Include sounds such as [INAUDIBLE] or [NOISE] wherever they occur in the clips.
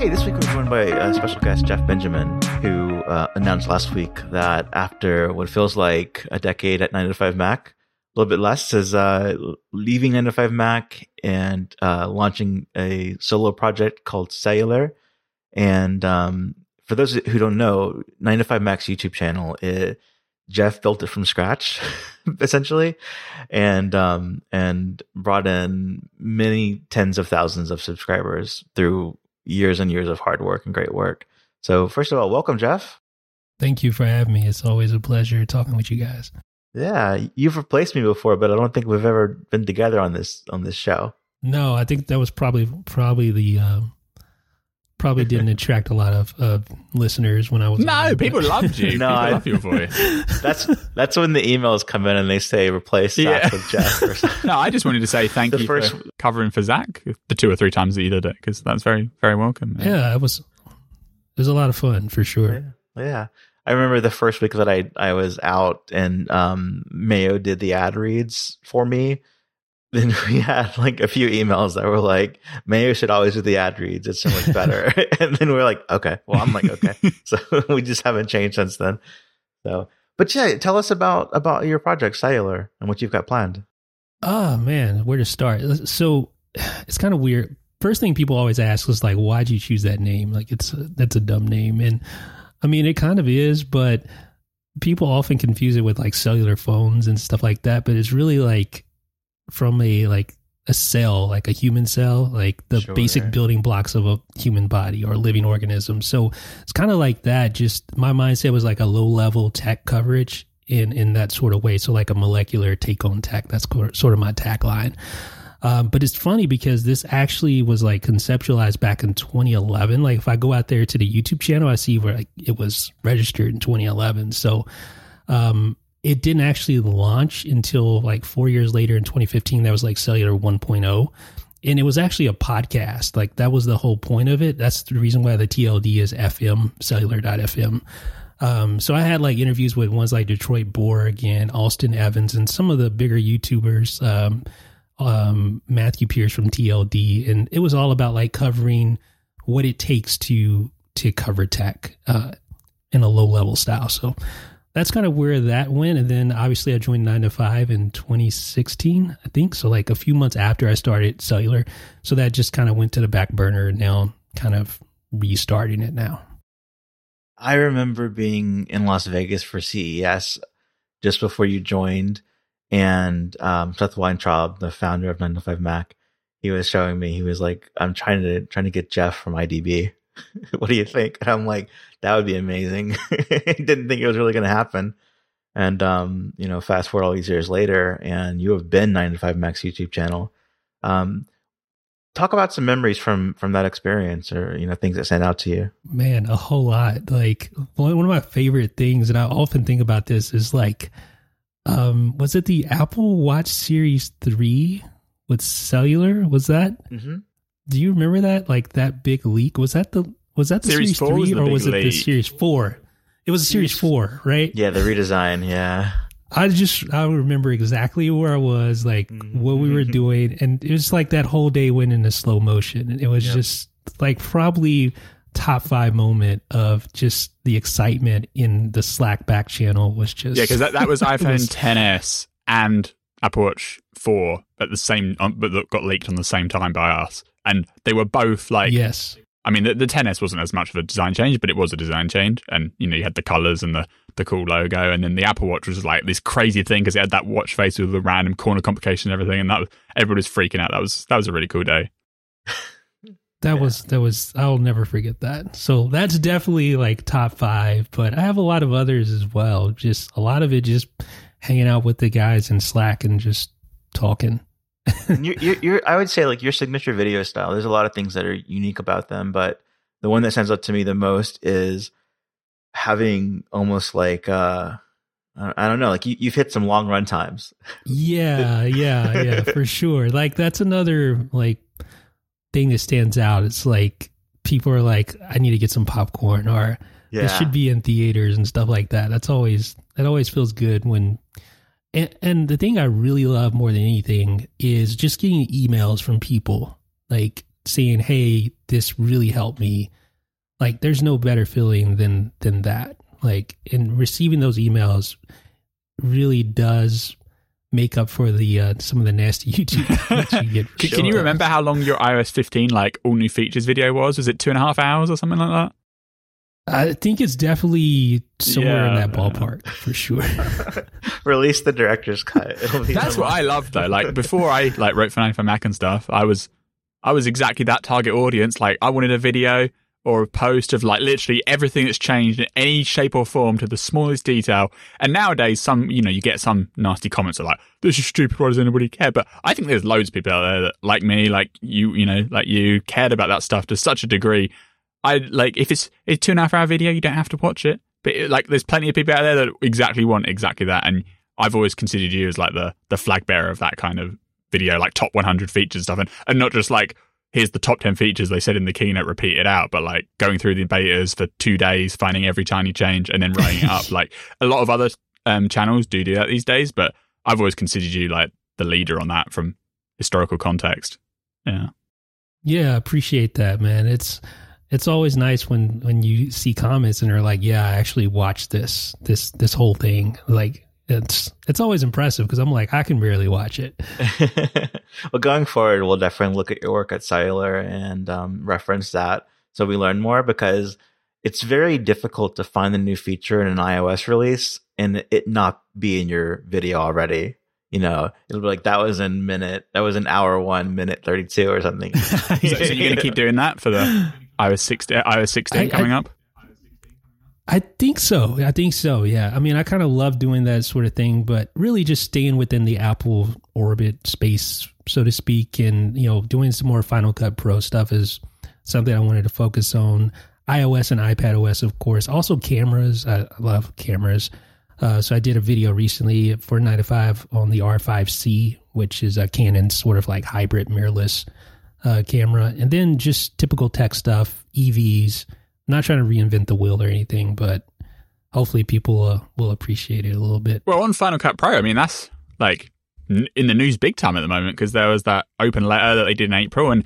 Hey, this week we're joined by a special guest, Jeff Benjamin, who uh, announced last week that after what feels like a decade at 9 to 5 Mac, a little bit less, is uh, leaving 9 to 5 Mac and uh, launching a solo project called Cellular. And um, for those who don't know, 9 to 5 Mac's YouTube channel, it, Jeff built it from scratch, [LAUGHS] essentially, and um, and brought in many tens of thousands of subscribers through years and years of hard work and great work. So, first of all, welcome, Jeff. Thank you for having me. It's always a pleasure talking with you guys. Yeah, you've replaced me before, but I don't think we've ever been together on this on this show. No, I think that was probably probably the uh, probably didn't [LAUGHS] attract a lot of uh, listeners when I was. No, on, people loved you. [LAUGHS] No, people I- love your voice. That's that's when the emails come in and they say replace Zach Yeah. with Jeff. [LAUGHS] No, I just wanted to say thank The you first- for covering for Zach the two or three times that you did it because that's very, very welcome. Yeah, it was. It was a lot of fun for sure. Yeah. I remember the first week that I, I was out and um, Mayo did the ad reads for me. [LAUGHS] Then we had like a few emails that were like, Mayo should always do the ad reads. It's so much better. [LAUGHS] [LAUGHS] and then we are like, okay. Well, I'm like, okay. so we just haven't changed since then. So, but yeah, tell us about about your project, Cellular, and what you've got planned. Oh man, where to start? So [SIGHS] it's kind of weird. First thing people always ask is like, "Why'd you choose that name?" Like it's that's a dumb name, and I mean it kind of is, but people often confuse it with like cellular phones and stuff like that. But it's really like from a like a cell, like a human cell, like the Sure. basic building blocks of a human body or living organism. So it's kind of like that. Just my mindset was like a low level tech coverage in in that sort of way. So like a molecular take on tech. That's sort of my tagline. Um, but it's funny because this actually was like conceptualized back in 2011. Like if I go out there to the YouTube channel, I see where like it was registered in 2011. So um, it didn't actually launch until like four years later in 2015. That was like Cellular 1.0. And it was actually a podcast. Like that was the whole point of it. That's the reason why the TLD is FM, cellular.fm. Um, so I had like interviews with ones like Detroit Borg and Austin Evans and some of the bigger YouTubers, um, um, Matthew Pierce from TLD. And it was all about like covering what it takes to, to cover tech, uh, in a low level style. So that's kind of where that went. And then obviously I joined nine to five in 2016, I think. So like a few months after I started cellular. So that just kind of went to the back burner and now kind of restarting it now. I remember being in Las Vegas for CES just before you joined, and um, Seth Weintraub, the founder of 905 Mac, he was showing me. He was like, "I'm trying to trying to get Jeff from IDB. [LAUGHS] what do you think?" And I'm like, "That would be amazing." [LAUGHS] Didn't think it was really going to happen. And um, you know, fast forward all these years later, and you have been 905 Mac's YouTube channel. Um, talk about some memories from from that experience, or you know, things that stand out to you. Man, a whole lot. Like one one of my favorite things, and I often think about this, is like, um, was it the Apple Watch Series Three with cellular? Was that? Mm-hmm. Do you remember that? Like that big leak? Was that the was that the Series Series, 4 was Three the or was it the. Series Four? It was a Series Series- Four, right? Yeah, the redesign. Yeah. I just I remember exactly where I was, like what we were doing, and it was like that whole day went into slow motion. And it was Yep. just like probably top five moment of just the excitement in the Slack back channel was just Yeah, because that, that was [LAUGHS] it iPhone was- 10s and Apple Watch 4 at the same, um, but that got leaked on the same time by us. And they were both like, yes, I mean, the, the 10s wasn't as much of a design change, but it was a design change. And, you know, you had the colors and the, the cool logo. And then the Apple Watch was like this crazy thing because it had that watch face with the random corner complication and everything. And that was, everybody was freaking out. That was, that was a really cool day. [LAUGHS] that Yeah. was that was I'll never forget that. So that's definitely like top five, but I have a lot of others as well. Just a lot of it just hanging out with the guys in Slack and just talking. You're, you're, you're, I would say like your signature video style. There's a lot of things that are unique about them, but the one that stands out to me the most is having almost like uh, I I don't know, like you, you've hit some long run times. Yeah, yeah, yeah, [LAUGHS] for sure. Like that's another like thing that stands out. It's like people are like, I need to get some popcorn or Yeah, this should be in theaters and stuff like that. That's always that always feels good when and, and the thing I really love more than anything is just getting emails from people like saying, "Hey, this really helped me." Like, there's no better feeling than than that. Like, and receiving those emails, really does make up for the uh, some of the nasty [LAUGHS] YouTube comments you get. Can, can you remember how long your iOS 15 like all new features video was? Was it two and a half hours or something like that? I think it's definitely somewhere in that ballpark for sure. [LAUGHS] Release the director's cut. It'll be That's what I love though. Like before I like wrote for 95 Mac and stuff, I was I was exactly that target audience. Like I wanted a video or a post of like literally everything that's changed in any shape or form to the smallest detail. And nowadays some you know, you get some nasty comments that are like, This is stupid, why does anybody care? But I think there's loads of people out there that like me, like you, you know, like you cared about that stuff to such a degree. I like if it's a two and a half hour video, you don't have to watch it. But it, like, there's plenty of people out there that exactly want exactly that, and I've always considered you as like the the flag bearer of that kind of video, like top 100 features and stuff, and, and not just like here's the top 10 features they said in the keynote, repeat it out, but like going through the betas for two days, finding every tiny change, and then writing it up. [LAUGHS] Like a lot of other um, channels do do that these days, but I've always considered you like the leader on that from historical context. Yeah. Yeah, appreciate that, man. It's it's always nice when when you see comments and they're like, "Yeah, I actually watched this this this whole thing." Like it's it's always impressive because I'm like, I can barely watch it. [LAUGHS] well, going forward, we'll definitely look at your work at Cellular and um, reference that so we learn more because it's very difficult to find a new feature in an iOS release and it not be in your video already. You know, it'll be like that was in minute, that was in hour one, minute 32 or something. [LAUGHS] So, so you're going to keep doing that for the [LAUGHS] iOS 16, iOS 16 I- I- coming up? I think so. I think so. Yeah. I mean, I kind of love doing that sort of thing, but really just staying within the Apple orbit space, so to speak, and you know, doing some more Final Cut Pro stuff is something I wanted to focus on. iOS and iPad OS, of course. Also cameras. I I love cameras. Uh, so I did a video recently for 95 on the R5C, which is a Canon sort of like hybrid mirrorless uh, camera, and then just typical tech stuff, EVs. I'm not trying to reinvent the wheel or anything, but hopefully people uh, will appreciate it a little bit. Well, on Final Cut Pro, I mean, that's like n- in the news big time at the moment because there was that open letter that they did in April, and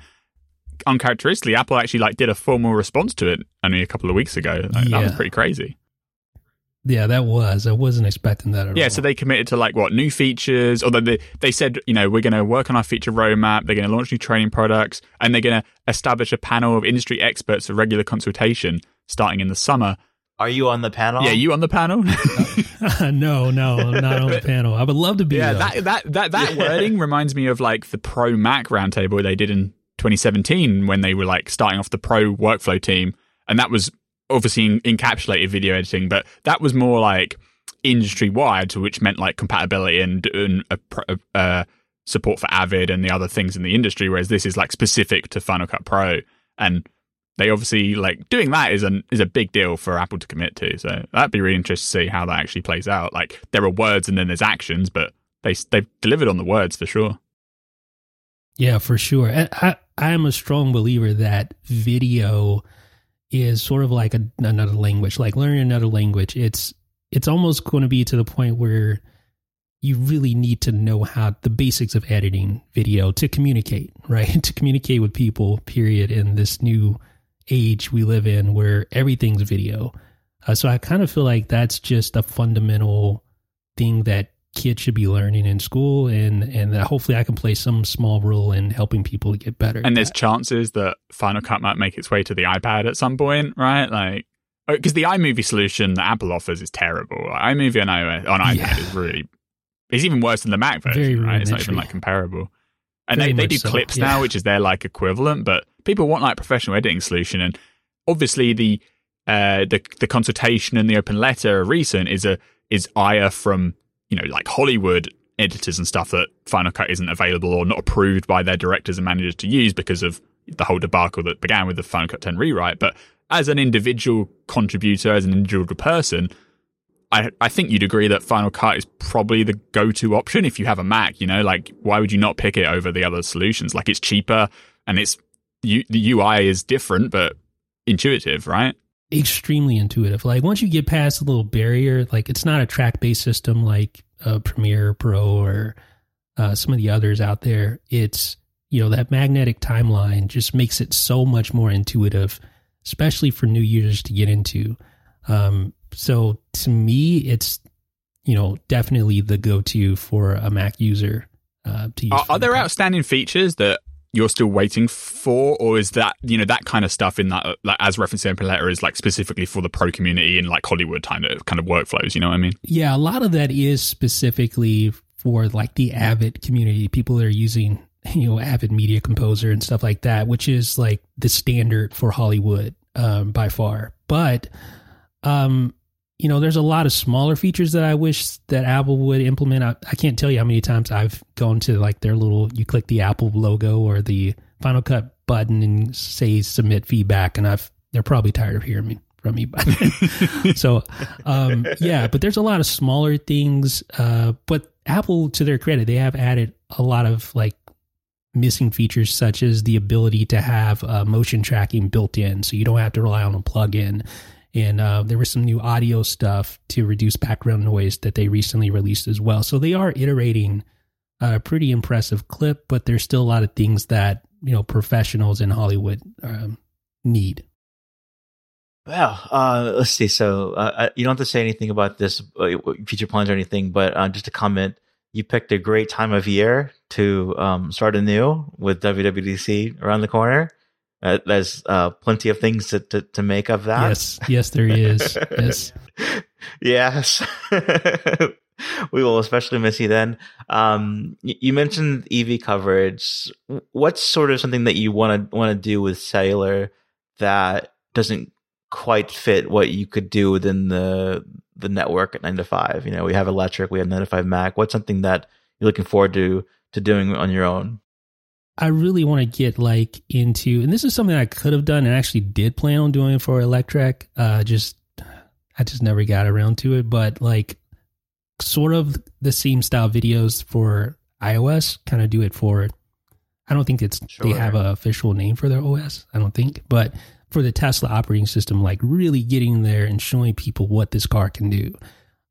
uncharacteristically, Apple actually like did a formal response to it only a couple of weeks ago. Like, That was pretty crazy. Yeah, that was. I wasn't expecting that at Yeah, all. so they committed to like what new features, although they they said you know we're going to work on our feature roadmap. They're going to launch new training products, and they're going to establish a panel of industry experts for regular consultation starting in the summer. Are you on the panel? Yeah, you on the panel? [LAUGHS] [LAUGHS] no, no, I'm not on the panel. I would love to be. Yeah, though. that that that that [LAUGHS] wording reminds me of like the Pro Mac roundtable they did in 2017 when they were like starting off the Pro workflow team, and that was obviously encapsulated video editing, but that was more like industry wide, which meant like compatibility and, and a, pro- uh, support for Avid and the other things in the industry. Whereas this is like specific to Final Cut Pro, and they obviously like doing that is an is a big deal for Apple to commit to. So that'd be really interesting to see how that actually plays out. Like there are words and then there's actions, but they they've delivered on the words for sure. Yeah, for sure. I I am a strong believer that video is sort of like a, another language. Like learning another language, it's it's almost going to be to the point where you really need to know how the basics of editing video to communicate, [LAUGHS] right? to communicate with people. Period. In this new age we live in, where everything's video. Uh, so I kind of feel like that's just a fundamental thing that kids should be learning in school and and that hopefully I can play some small role in helping people get better. And there's that. chances that Final Cut might make its way to the iPad at some point, right? Like because the iMovie solution that Apple offers is terrible. Like, iMovie on iOS on iPad Yeah. is really it's even worse than the Mac version, Very right? It's not even like comparable. And Very they, they do so, clips yeah. now, which is their like equivalent, but people want like professional editing solution and obviously the uh the the consultation and the open letter recent is a is ire from you know like Hollywood editors and stuff that Final Cut isn't available or not approved by their directors and managers to use because of the whole debacle that began with the Final Cut 10 rewrite. But as an individual contributor, as an individual person, I I think you'd agree that Final Cut is probably the go-to option if you have a Mac. You know, like why would you not pick it over the other solutions? Like it's cheaper and it's you, the UI is different but intuitive, right? extremely intuitive. Like once you get past a little barrier, like it's not a track based system like uh, Premiere Pro or uh, some of the others out there. It's you know, that magnetic timeline just makes it so much more intuitive, especially for new users to get into. Um, so to me, it's, you know, definitely the go to for a Mac user. Uh, to use are, are there outstanding features that you're still waiting for, or is that you know that kind of stuff in that like as referenced in letter is like specifically for the pro community and like Hollywood kind of kind of workflows? You know what I mean? Yeah, a lot of that is specifically for like the Avid community. People that are using [LAUGHS] you know Avid Media Composer and stuff like that, which is like the standard for Hollywood um, by far. But um, you know, there's a lot of smaller features that I wish that Apple would implement. I, I, can't tell you how many times I've gone to like their little, you click the Apple logo or the Final Cut button and say submit feedback, and I've they're probably tired of hearing me from me by then. [LAUGHS] so, um, yeah, but there's a lot of smaller things. Uh, but Apple, to their credit, they have added a lot of like missing features such as the ability to have uh, motion tracking built in, so you don't have to rely on a plugin and uh, there was some new audio stuff to reduce background noise that they recently released as well. So they are iterating a pretty impressive clip, but there's still a lot of things that you know professionals in Hollywood um, need. Well, uh, let's see. So uh, you don't have to say anything about this uh, future plans or anything, but uh, just a comment. You picked a great time of year to um, start anew with WWDC around the corner. Uh, there's uh, plenty of things to, to, to, make of that. Yes, yes, there is. [LAUGHS] yes, yes. [LAUGHS] we will especially miss you then. Um, you mentioned EV coverage. What's sort of something that you want to want to do with cellular that doesn't quite fit what you could do within the the network at nine to five? You know, we have Electrek, we have nine to five Mac. What's something that you're looking forward to to doing on your own? I really want to get like into, and this is something I could have done and actually did plan on doing for Electrek. Uh, just, I just never got around to it, but like sort of the same style videos for iOS, kind of do it for, I don't think it's, sure. they have an official name for their OS. I don't think, but for the Tesla operating system, like really getting there and showing people what this car can do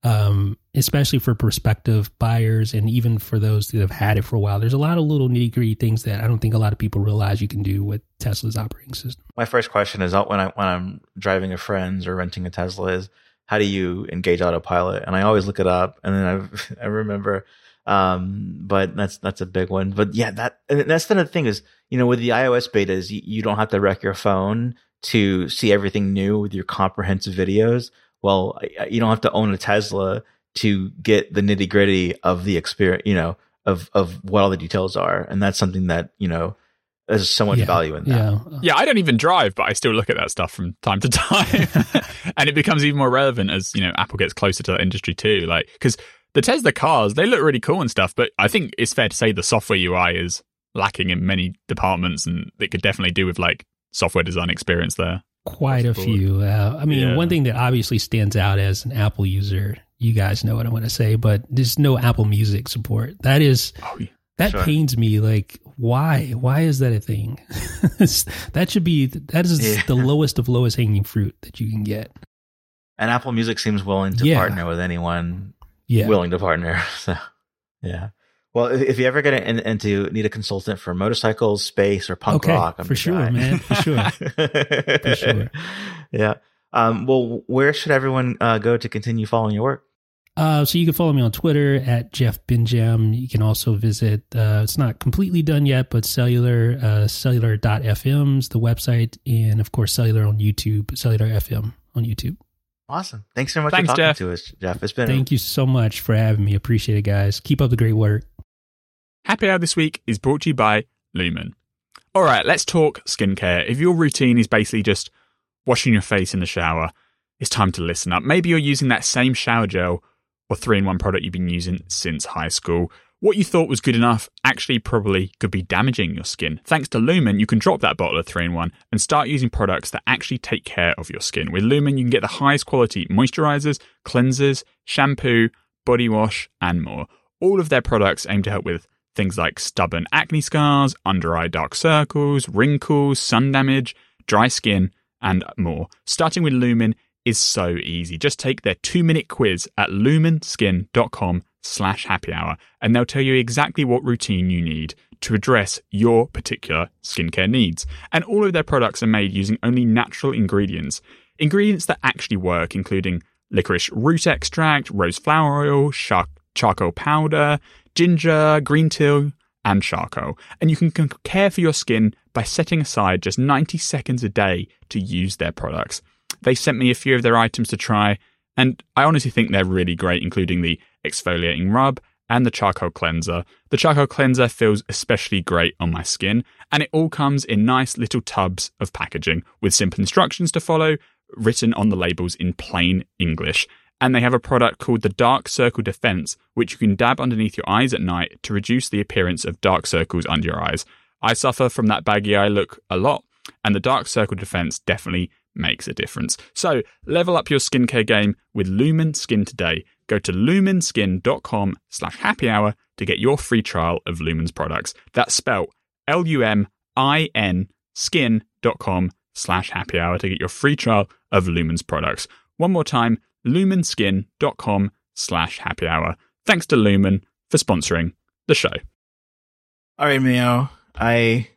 um, especially for prospective buyers and even for those that have had it for a while. There's a lot of little nitty gritty things that I don't think a lot of people realize you can do with Tesla's operating system. My first question is when I when I'm driving a friend's or renting a Tesla is how do you engage autopilot? And I always look it up, and then I [LAUGHS] I remember. Um, but that's that's a big one. But yeah, that that's the thing is you know with the iOS betas, you, you don't have to wreck your phone to see everything new with your comprehensive videos well, you don't have to own a Tesla to get the nitty gritty of the experience, you know, of, of what all the details are. And that's something that, you know, there's so much yeah, value in that. Yeah. yeah, I don't even drive, but I still look at that stuff from time to [LAUGHS] time. [LAUGHS] and it becomes even more relevant as, you know, Apple gets closer to that industry too. Like, because the Tesla cars, they look really cool and stuff, but I think it's fair to say the software UI is lacking in many departments and it could definitely do with like software design experience there. Quite a few. Uh, I mean, yeah. one thing that obviously stands out as an Apple user, you guys know what I want to say, but there's no Apple Music support. That is, oh, yeah. that sure. pains me. Like, why? Why is that a thing? [LAUGHS] that should be, that is yeah. the lowest of lowest hanging fruit that you can get. And Apple Music seems willing to partner with anyone willing to partner. [LAUGHS] So, yeah. Well, if you ever get in, into need a consultant for motorcycles, space, or punk okay, rock, I'm for sure, guy. man, for sure, [LAUGHS] for sure. Yeah. Um, well, where should everyone uh, go to continue following your work? Uh, so you can follow me on Twitter at Jeff Benjam. You can also visit. Uh, it's not completely done yet, but cellular uh, cellular.fm's the website, and of course cellular on YouTube, cellular FM on YouTube. Awesome. Thanks so much Thanks, for talking Jeff. to us, Jeff. It's been. Thank a- you so much for having me. Appreciate it, guys. Keep up the great work. Happy Hour this week is brought to you by Lumin. All right, let's talk skincare. If your routine is basically just washing your face in the shower, it's time to listen up. Maybe you're using that same shower gel or three in one product you've been using since high school. What you thought was good enough actually probably could be damaging your skin. Thanks to Lumin, you can drop that bottle of 3 in 1 and start using products that actually take care of your skin. With Lumin, you can get the highest quality moisturizers, cleansers, shampoo, body wash, and more. All of their products aim to help with Things like stubborn acne scars, under eye dark circles, wrinkles, sun damage, dry skin, and more. Starting with Lumin is so easy. Just take their two minute quiz at luminskin.com slash happy hour, and they'll tell you exactly what routine you need to address your particular skincare needs. And all of their products are made using only natural ingredients. Ingredients that actually work, including licorice root extract, rose flower oil, char- charcoal powder, ginger, green tea, and charcoal. And you can care for your skin by setting aside just 90 seconds a day to use their products. They sent me a few of their items to try, and I honestly think they're really great, including the exfoliating rub and the charcoal cleanser. The charcoal cleanser feels especially great on my skin, and it all comes in nice little tubs of packaging with simple instructions to follow, written on the labels in plain English. And they have a product called the Dark Circle Defense, which you can dab underneath your eyes at night to reduce the appearance of dark circles under your eyes. I suffer from that baggy eye look a lot, and the Dark Circle Defense definitely makes a difference. So level up your skincare game with Lumin Skin today. Go to luminskin.com slash happy hour to get your free trial of Lumin's products. That's spelled L-U-M-I-N skin.com slash happy hour to get your free trial of Lumin's products. One more time, luminskin.com slash happy hour. Thanks to Lumin for sponsoring the show. All right, Mayo, I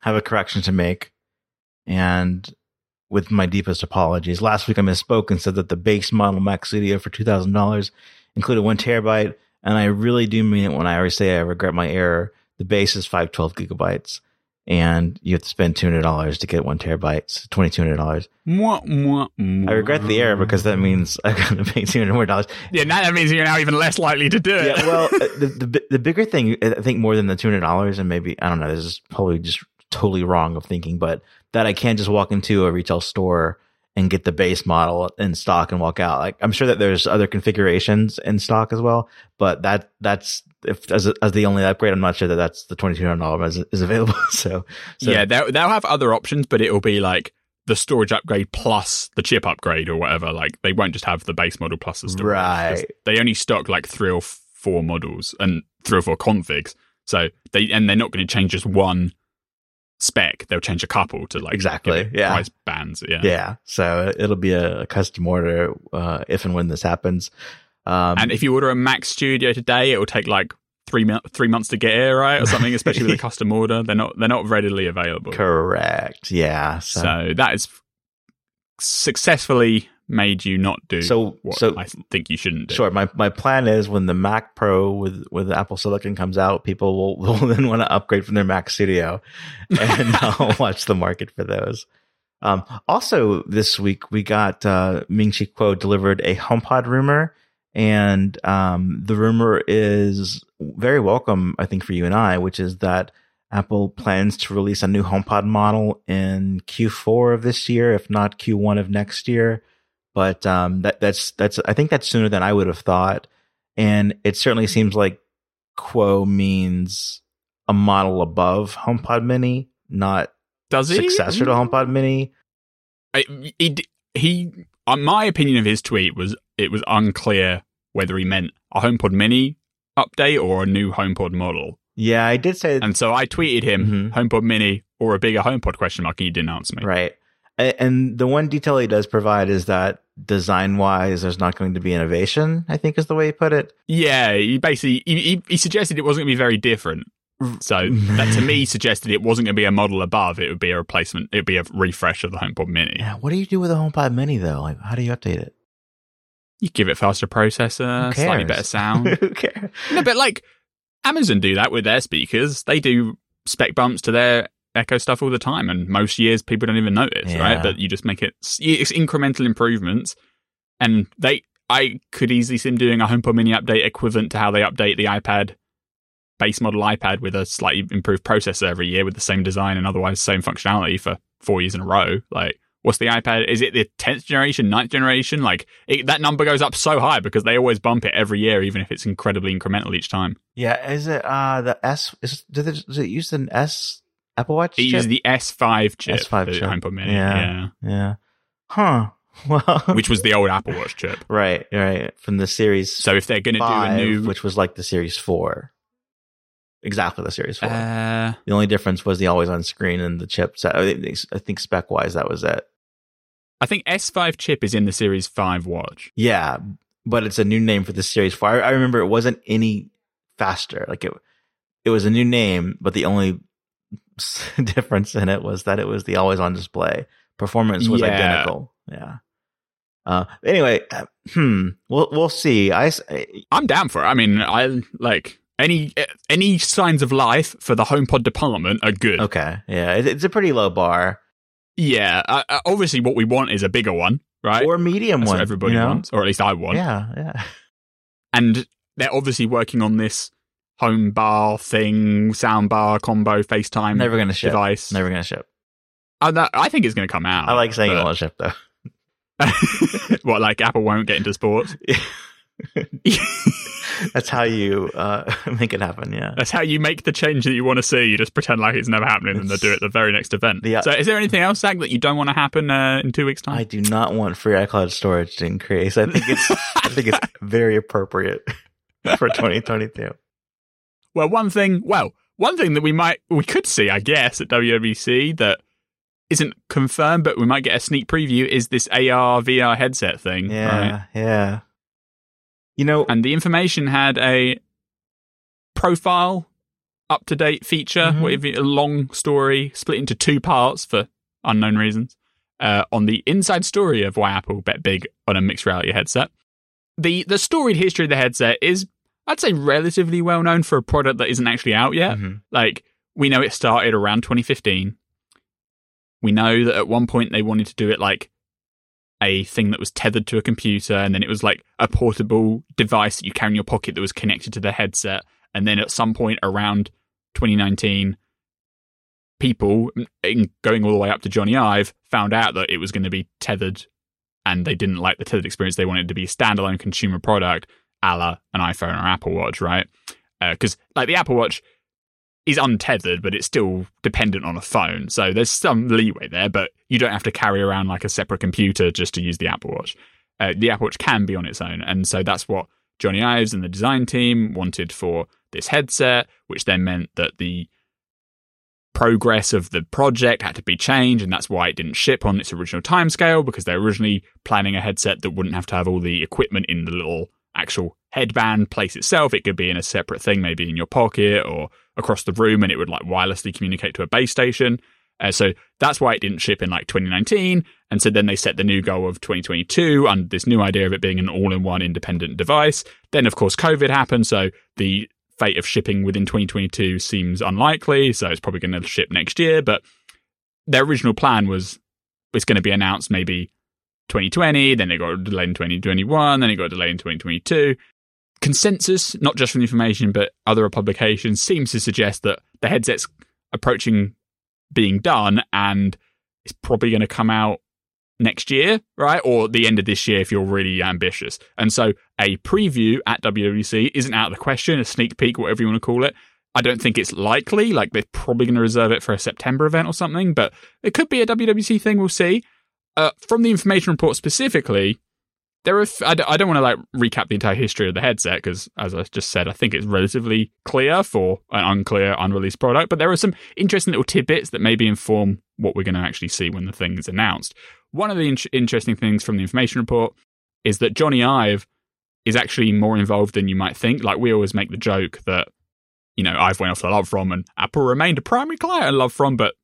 have a correction to make. And with my deepest apologies. Last week I misspoke and said that the base model Mac Studio for $2,000 included one terabyte. And I really do mean it when I always say I regret my error. The base is 512 gigabytes and you have to spend $200 to get one terabyte, so $2,200. Mwah, mwah, mwah. I regret the error because that means I got to [LAUGHS] pay 200 more dollars. Yeah, now that means you're now even less likely to do it. Yeah, well, [LAUGHS] the, the, the bigger thing, I think more than the $200 and maybe, I don't know, this is probably just totally wrong of thinking, but that I can't just walk into a retail store and get the base model in stock and walk out. Like I'm sure that there's other configurations in stock as well, but that that's if as, a, as the only upgrade, I'm not sure that that's the twenty two hundred dollars is, is available. [LAUGHS] so, so yeah, they'll, they'll have other options, but it'll be like the storage upgrade plus the chip upgrade or whatever. Like they won't just have the base model plus the storage. Right. They only stock like three or four models and three or four configs. So they and they're not going to change just one spec, they'll change a couple to like exactly yeah price bands. Yeah, yeah. So it'll be a custom order uh, if and when this happens. Um, and if you order a Mac Studio today, it will take like three mo- three months to get here, right, or something. Especially with a [LAUGHS] custom order, they're not they're not readily available. Correct. Yeah. So, so that is successfully made you not do so, what so, I think you shouldn't do. Sure. My my plan is when the Mac Pro with with Apple Silicon comes out, people will, [LAUGHS] will then want to upgrade from their Mac Studio, [LAUGHS] and I'll watch the market for those. Um, also, this week we got uh, Ming Chi Kuo delivered a HomePod rumor, and um, the rumor is very welcome, I think, for you and I, which is that Apple plans to release a new HomePod model in Q4 of this year, if not Q1 of next year but um, that that's that's I think that's sooner than I would have thought, and it certainly seems like Kuo means a model above HomePod Mini, not does he successor to HomePod Mini. I, he he, uh, my opinion of his tweet was it was unclear whether he meant a HomePod Mini update or a new HomePod model. Yeah, I did say, and so I tweeted him mm-hmm. HomePod Mini or a bigger HomePod question mark, and he didn't answer me. Right. And the one detail he does provide is that design wise, there's not going to be innovation, I think is the way he put it. Yeah, he basically he, he suggested it wasn't going to be very different. So [LAUGHS] that to me suggested it wasn't going to be a model above; it would be a replacement. It would be a refresh of the HomePod Mini. Yeah, what do you do with a HomePod Mini though? Like, how do you update it? You give it faster processor, slightly better sound. [LAUGHS] Who cares? No, but like Amazon do that with their speakers. They do spec bumps to their Echo stuff all the time, and most years people don't even notice, yeah. right? But you just make it it's incremental improvements, and they I could easily see them doing a HomePod Mini update equivalent to how they update the iPad base model iPad with a slightly improved processor every year with the same design and otherwise same functionality for four years in a row. Like, what's the iPad? Is it the tenth generation, 9th generation? Like it, that number goes up so high because they always bump it every year, even if it's incredibly incremental each time. Yeah, is it uh the S? Is does it, does it use an S Apple Watch? It chip? uses the S5 chip. S5 chip. HomePod Mini. Yeah, yeah. Yeah. Huh. [LAUGHS] Well, which was the old Apple Watch chip. [LAUGHS] Right, right. From the series. So if they're going to do a new, which was like the Series Four, exactly the Series Four. Uh, the only difference was the always on screen and the chip. So I think, spec wise, that was it. I think S5 chip is in the Series Five watch. Yeah, but it's a new name for the Series 4. I, I remember it wasn't any faster. Like it, it was a new name, but the only [LAUGHS] difference in it was that it was the always on display. Performance was Yeah. identical. Yeah. Uh, anyway, uh, hmm, we'll we'll see. I, I'm down for it. I mean, I like any any signs of life for the HomePod department are good. okay, yeah, it, it's a pretty low bar Yeah, uh, uh, obviously, what we want is a bigger one, right? or medium That's one. everybody you know? wants, or at least I want. Yeah, yeah. [LAUGHS] And they're obviously working on this home bar thing, sound bar combo, FaceTime Never gonna ship. device. Never gonna ship. Uh, that, I think it's going to come out. I like saying it won't ship though. [LAUGHS] [LAUGHS] what, like Apple won't get into sports? [LAUGHS] That's how you uh, make it happen. Yeah. That's how you make the change that you want to see. You just pretend like it's never happening and they do it at the very next event. The- so, is there anything else, Zach, that you don't want to happen uh, in two weeks' time? I do not want free iCloud storage to increase. I think it's I think it's very appropriate for 2022. Well, one thing, well, one thing that we might, we could see, I guess, at WWDC that isn't confirmed, but we might get a sneak preview is this AR VR headset thing. Yeah, right? yeah. You know, And the information had a profile up to date feature, Mhm. with a long story split into two parts for unknown reasons, uh, on the inside story of why Apple bet big on a mixed reality headset. The the storied history of the headset is, I'd say, relatively well known for a product that isn't actually out yet. mhm. Like, we know it started around 2015. We know that at one point they wanted to do it like a thing that was tethered to a computer, and then it was like a portable device that you carry in your pocket that was connected to the headset. And then at some point around 2019, people, in- going all the way up to Jony Ive, found out that it was going to be tethered and they didn't like the tethered experience. They wanted it to be a standalone consumer product a la an iPhone or Apple Watch, right? Because, like, the Apple Watch is untethered, but it's still dependent on a phone. So there's some leeway there, but you don't have to carry around like a separate computer just to use the Apple Watch. Uh, the Apple Watch can be on its own. And so that's what Jony Ives and the design team wanted for this headset, which then meant that the progress of the project had to be changed, and that's why it didn't ship on its original timescale because they're originally planning a headset that wouldn't have to have all the equipment in the little actual headband place itself. It could be in a separate thing, maybe in your pocket or across the room, and it would like wirelessly communicate to a base station. Uh, so that's why it didn't ship in like 2019. And so then they set the new goal of 2022 and this new idea of it being an all in one independent device. Then, of course, COVID happened. So the fate of shipping within 2022 seems unlikely. So it's probably going to ship next year. But their original plan was it's going to be announced maybe 2020. Then it got delayed in 2021. Then it got delayed in 2022. Consensus, not just from the information, but other publications, seems to suggest that the headset's approaching being done and it's probably going to come out next year, right? Or the end of this year if you're really ambitious. And so a preview at WWDC isn't out of the question, a sneak peek, whatever you want to call it. I don't think it's likely. Like they're probably going to reserve it for a September event or something, but it could be a WWDC thing. We'll see. Uh, from the information report specifically, there are. F- I, d- I don't want to like recap the entire history of the headset because, as I just said, I think it's relatively clear for an unclear, unreleased product. But there are some interesting little tidbits that maybe inform what we're going to actually see when the thing is announced. One of the in- interesting things from the information report is that Jony Ive is actually more involved than you might think. Like we always make the joke that you know Ive went off to Love From and Apple remained a primary client of Love From, but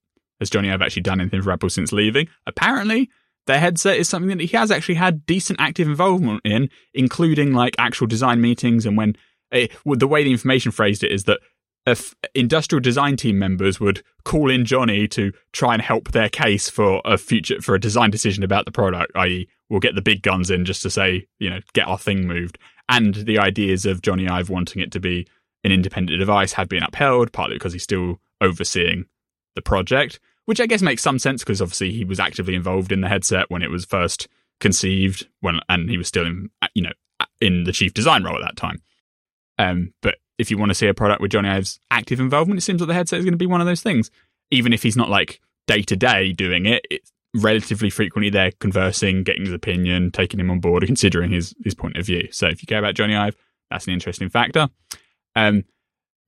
has Jony Ive actually done anything for Apple since leaving? Apparently, their headset is something that he has actually had decent active involvement in, including like actual design meetings and when eh, well, the way the information phrased it is that if industrial design team members would call in Jony to try and help their case for a future for a design decision about the product, i.e., we'll get the big guns in just to say, you know, get our thing moved. And the ideas of Jony Ive wanting it to be an independent device had been upheld, partly because he's still overseeing the project, which I guess makes some sense because obviously he was actively involved in the headset when it was first conceived, when and he was still in, you know, in the chief design role at that time. Um, but if you want to see a product with Jony Ive's active involvement, it seems like the headset is going to be one of those things. Even if he's not like day to day doing it, it's relatively frequently they're conversing, getting his opinion, taking him on board, [LAUGHS] considering his his point of view. So if you care about Jony Ive, that's an interesting factor. Um,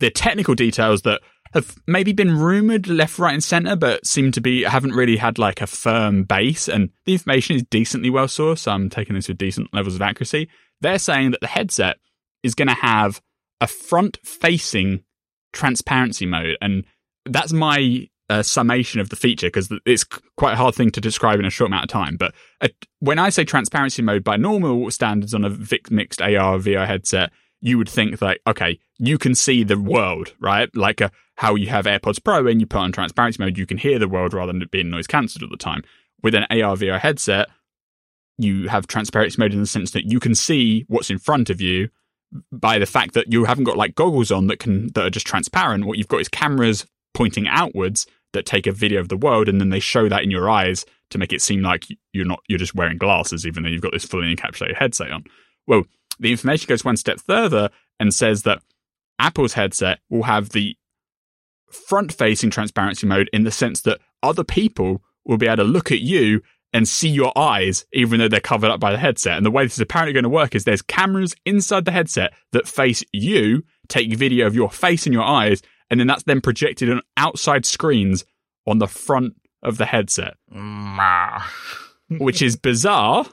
the technical details that have maybe been rumored left, right, and center, but seem to be haven't really had like a firm base. And the information is decently well sourced. So I'm taking this with decent levels of accuracy. they're saying that the headset is going to have a front facing transparency mode. And that's my uh, summation of the feature because it's quite a hard thing to describe in a short amount of time. But uh, when I say transparency mode by normal standards on a mixed AR VR headset, you would think that, okay, you can see the world, right? Like a, uh, how you have AirPods Pro and you put on transparency mode, you can hear the world rather than it being noise cancelled all the time. With an AR VR headset, you have transparency mode in the sense that you can see what's in front of you by the fact that you haven't got like goggles on that can that are just transparent. What you've got is cameras pointing outwards that take a video of the world and then they show that in your eyes to make it seem like you're not you're just wearing glasses even though you've got this fully encapsulated headset on. Well, the information goes one step further and says that Apple's headset will have the front facing transparency mode in the sense that other people will be able to look at you and see your eyes, even though they're covered up by the headset. And the way this is apparently going to work is there's cameras inside the headset that face you, take video of your face and your eyes, and then that's then projected on outside screens on the front of the headset. which is bizarre.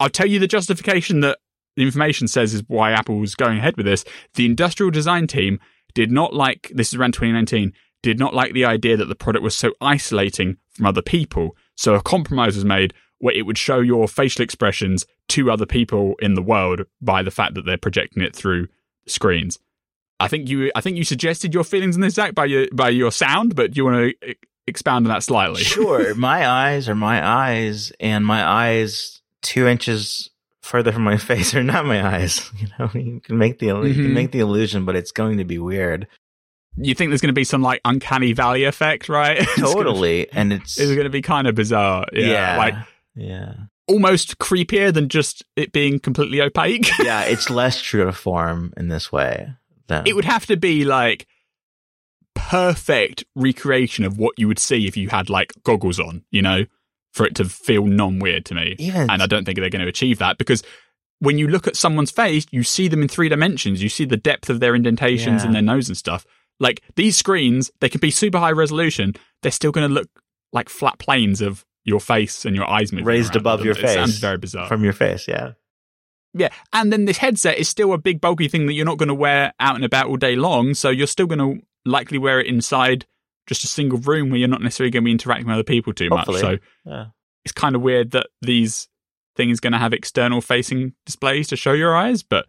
I'll tell you the justification that the information says is why Apple was going ahead with this. The industrial design team did not like this is around 2019 did not like the idea that the product was so isolating from other people so a compromise was made where it would show your facial expressions to other people in the world by the fact that they're projecting it through screens. I think you I think you suggested your feelings in this Zach by your by your sound, but you want to expand on that slightly? Sure. my eyes are my eyes, and my eyes two inches further from my [LAUGHS] face or not my eyes. [LAUGHS] You know, you can make the mm-hmm. you can mm-hmm. make the illusion, but it's going to be weird you think there's going to be some like uncanny valley effect, right? Totally, [LAUGHS] it's gonna, and it's it's going to be kind of bizarre. Yeah, yeah, like yeah, almost creepier than just it being completely opaque. yeah, it's less true to form in this way. Than... It would have to be like perfect recreation of what you would see if you had like goggles on, you know, for it to feel non weird to me. Even and I don't think they're going to achieve that because when you look at someone's face, you see them in three dimensions. You see the depth of their indentations yeah. and their nose and stuff. Like these screens, they can be super high resolution. They're still going to look like flat planes of your face and your eyes moving raised above your it face. Sounds very bizarre from your face. Yeah, yeah. And then this headset is still a big bulky thing that you're not going to wear out and about all day long. So you're still going to likely wear it inside just a single room where you're not necessarily going to be interacting with other people too Hopefully. much. So yeah. it's kind of weird that these things going to have external facing displays to show your eyes, but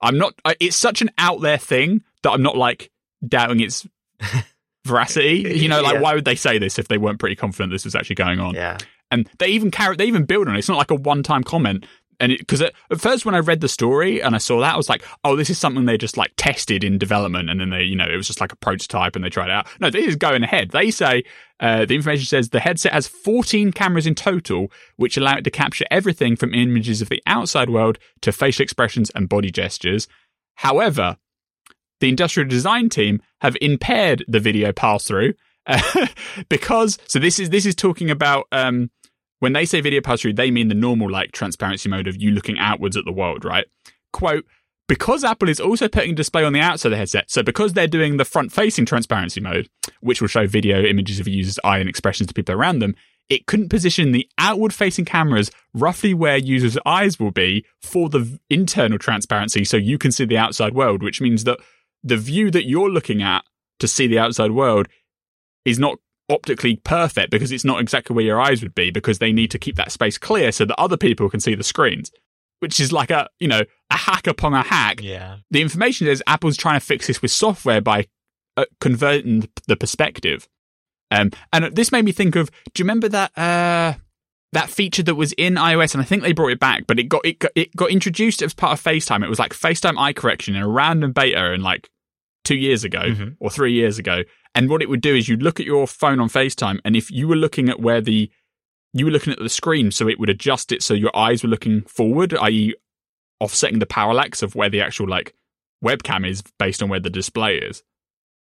I'm not. It's such an out there thing that I'm not like doubting its [LAUGHS] veracity. You know, like yeah. why would they say this if they weren't pretty confident this was actually going on? Yeah. And they even carry, they even build on it. It's not like a one time comment. And because at, at, first when I read the story and I saw that, I was like, oh, this is something they just like tested in development. And then they, you know, it was just like a prototype and they tried it out. No, this is going ahead. They say, uh, the information says the headset has 14 cameras in total, which allow it to capture everything from images of the outside world to facial expressions and body gestures. However, the industrial design team have impaired the video pass through uh, [LAUGHS] because so this is this is talking about um, when they say video pass through, they mean the normal like transparency mode of you looking outwards at the world, right? Quote. Because Apple is also putting display on the outside of the headset, so because they're doing the front facing transparency mode, which will show video images of a user's eye and expressions to people around them, it couldn't position the outward facing cameras roughly where users' eyes will be for the internal transparency so you can see the outside world, which means that the view that you're looking at to see the outside world is not optically perfect because it's not exactly where your eyes would be because they need to keep that space clear so that other people can see the screens which is like a you know a hack upon a hack. Yeah. The information is apple's trying to fix this with software by uh, converting the perspective. Um, and this made me think of do you remember that uh, that feature that was in iOS, and I think they brought it back, but it got it got, it got introduced as part of FaceTime. It was like FaceTime eye correction in a random beta in like two years ago mm-hmm. or three years ago. And what it would do is you'd look at your phone on FaceTime, and if you were looking at where the you were looking at the screen, so it would adjust it so your eyes were looking forward, i.e., offsetting the parallax of where the actual like webcam is based on where the display is.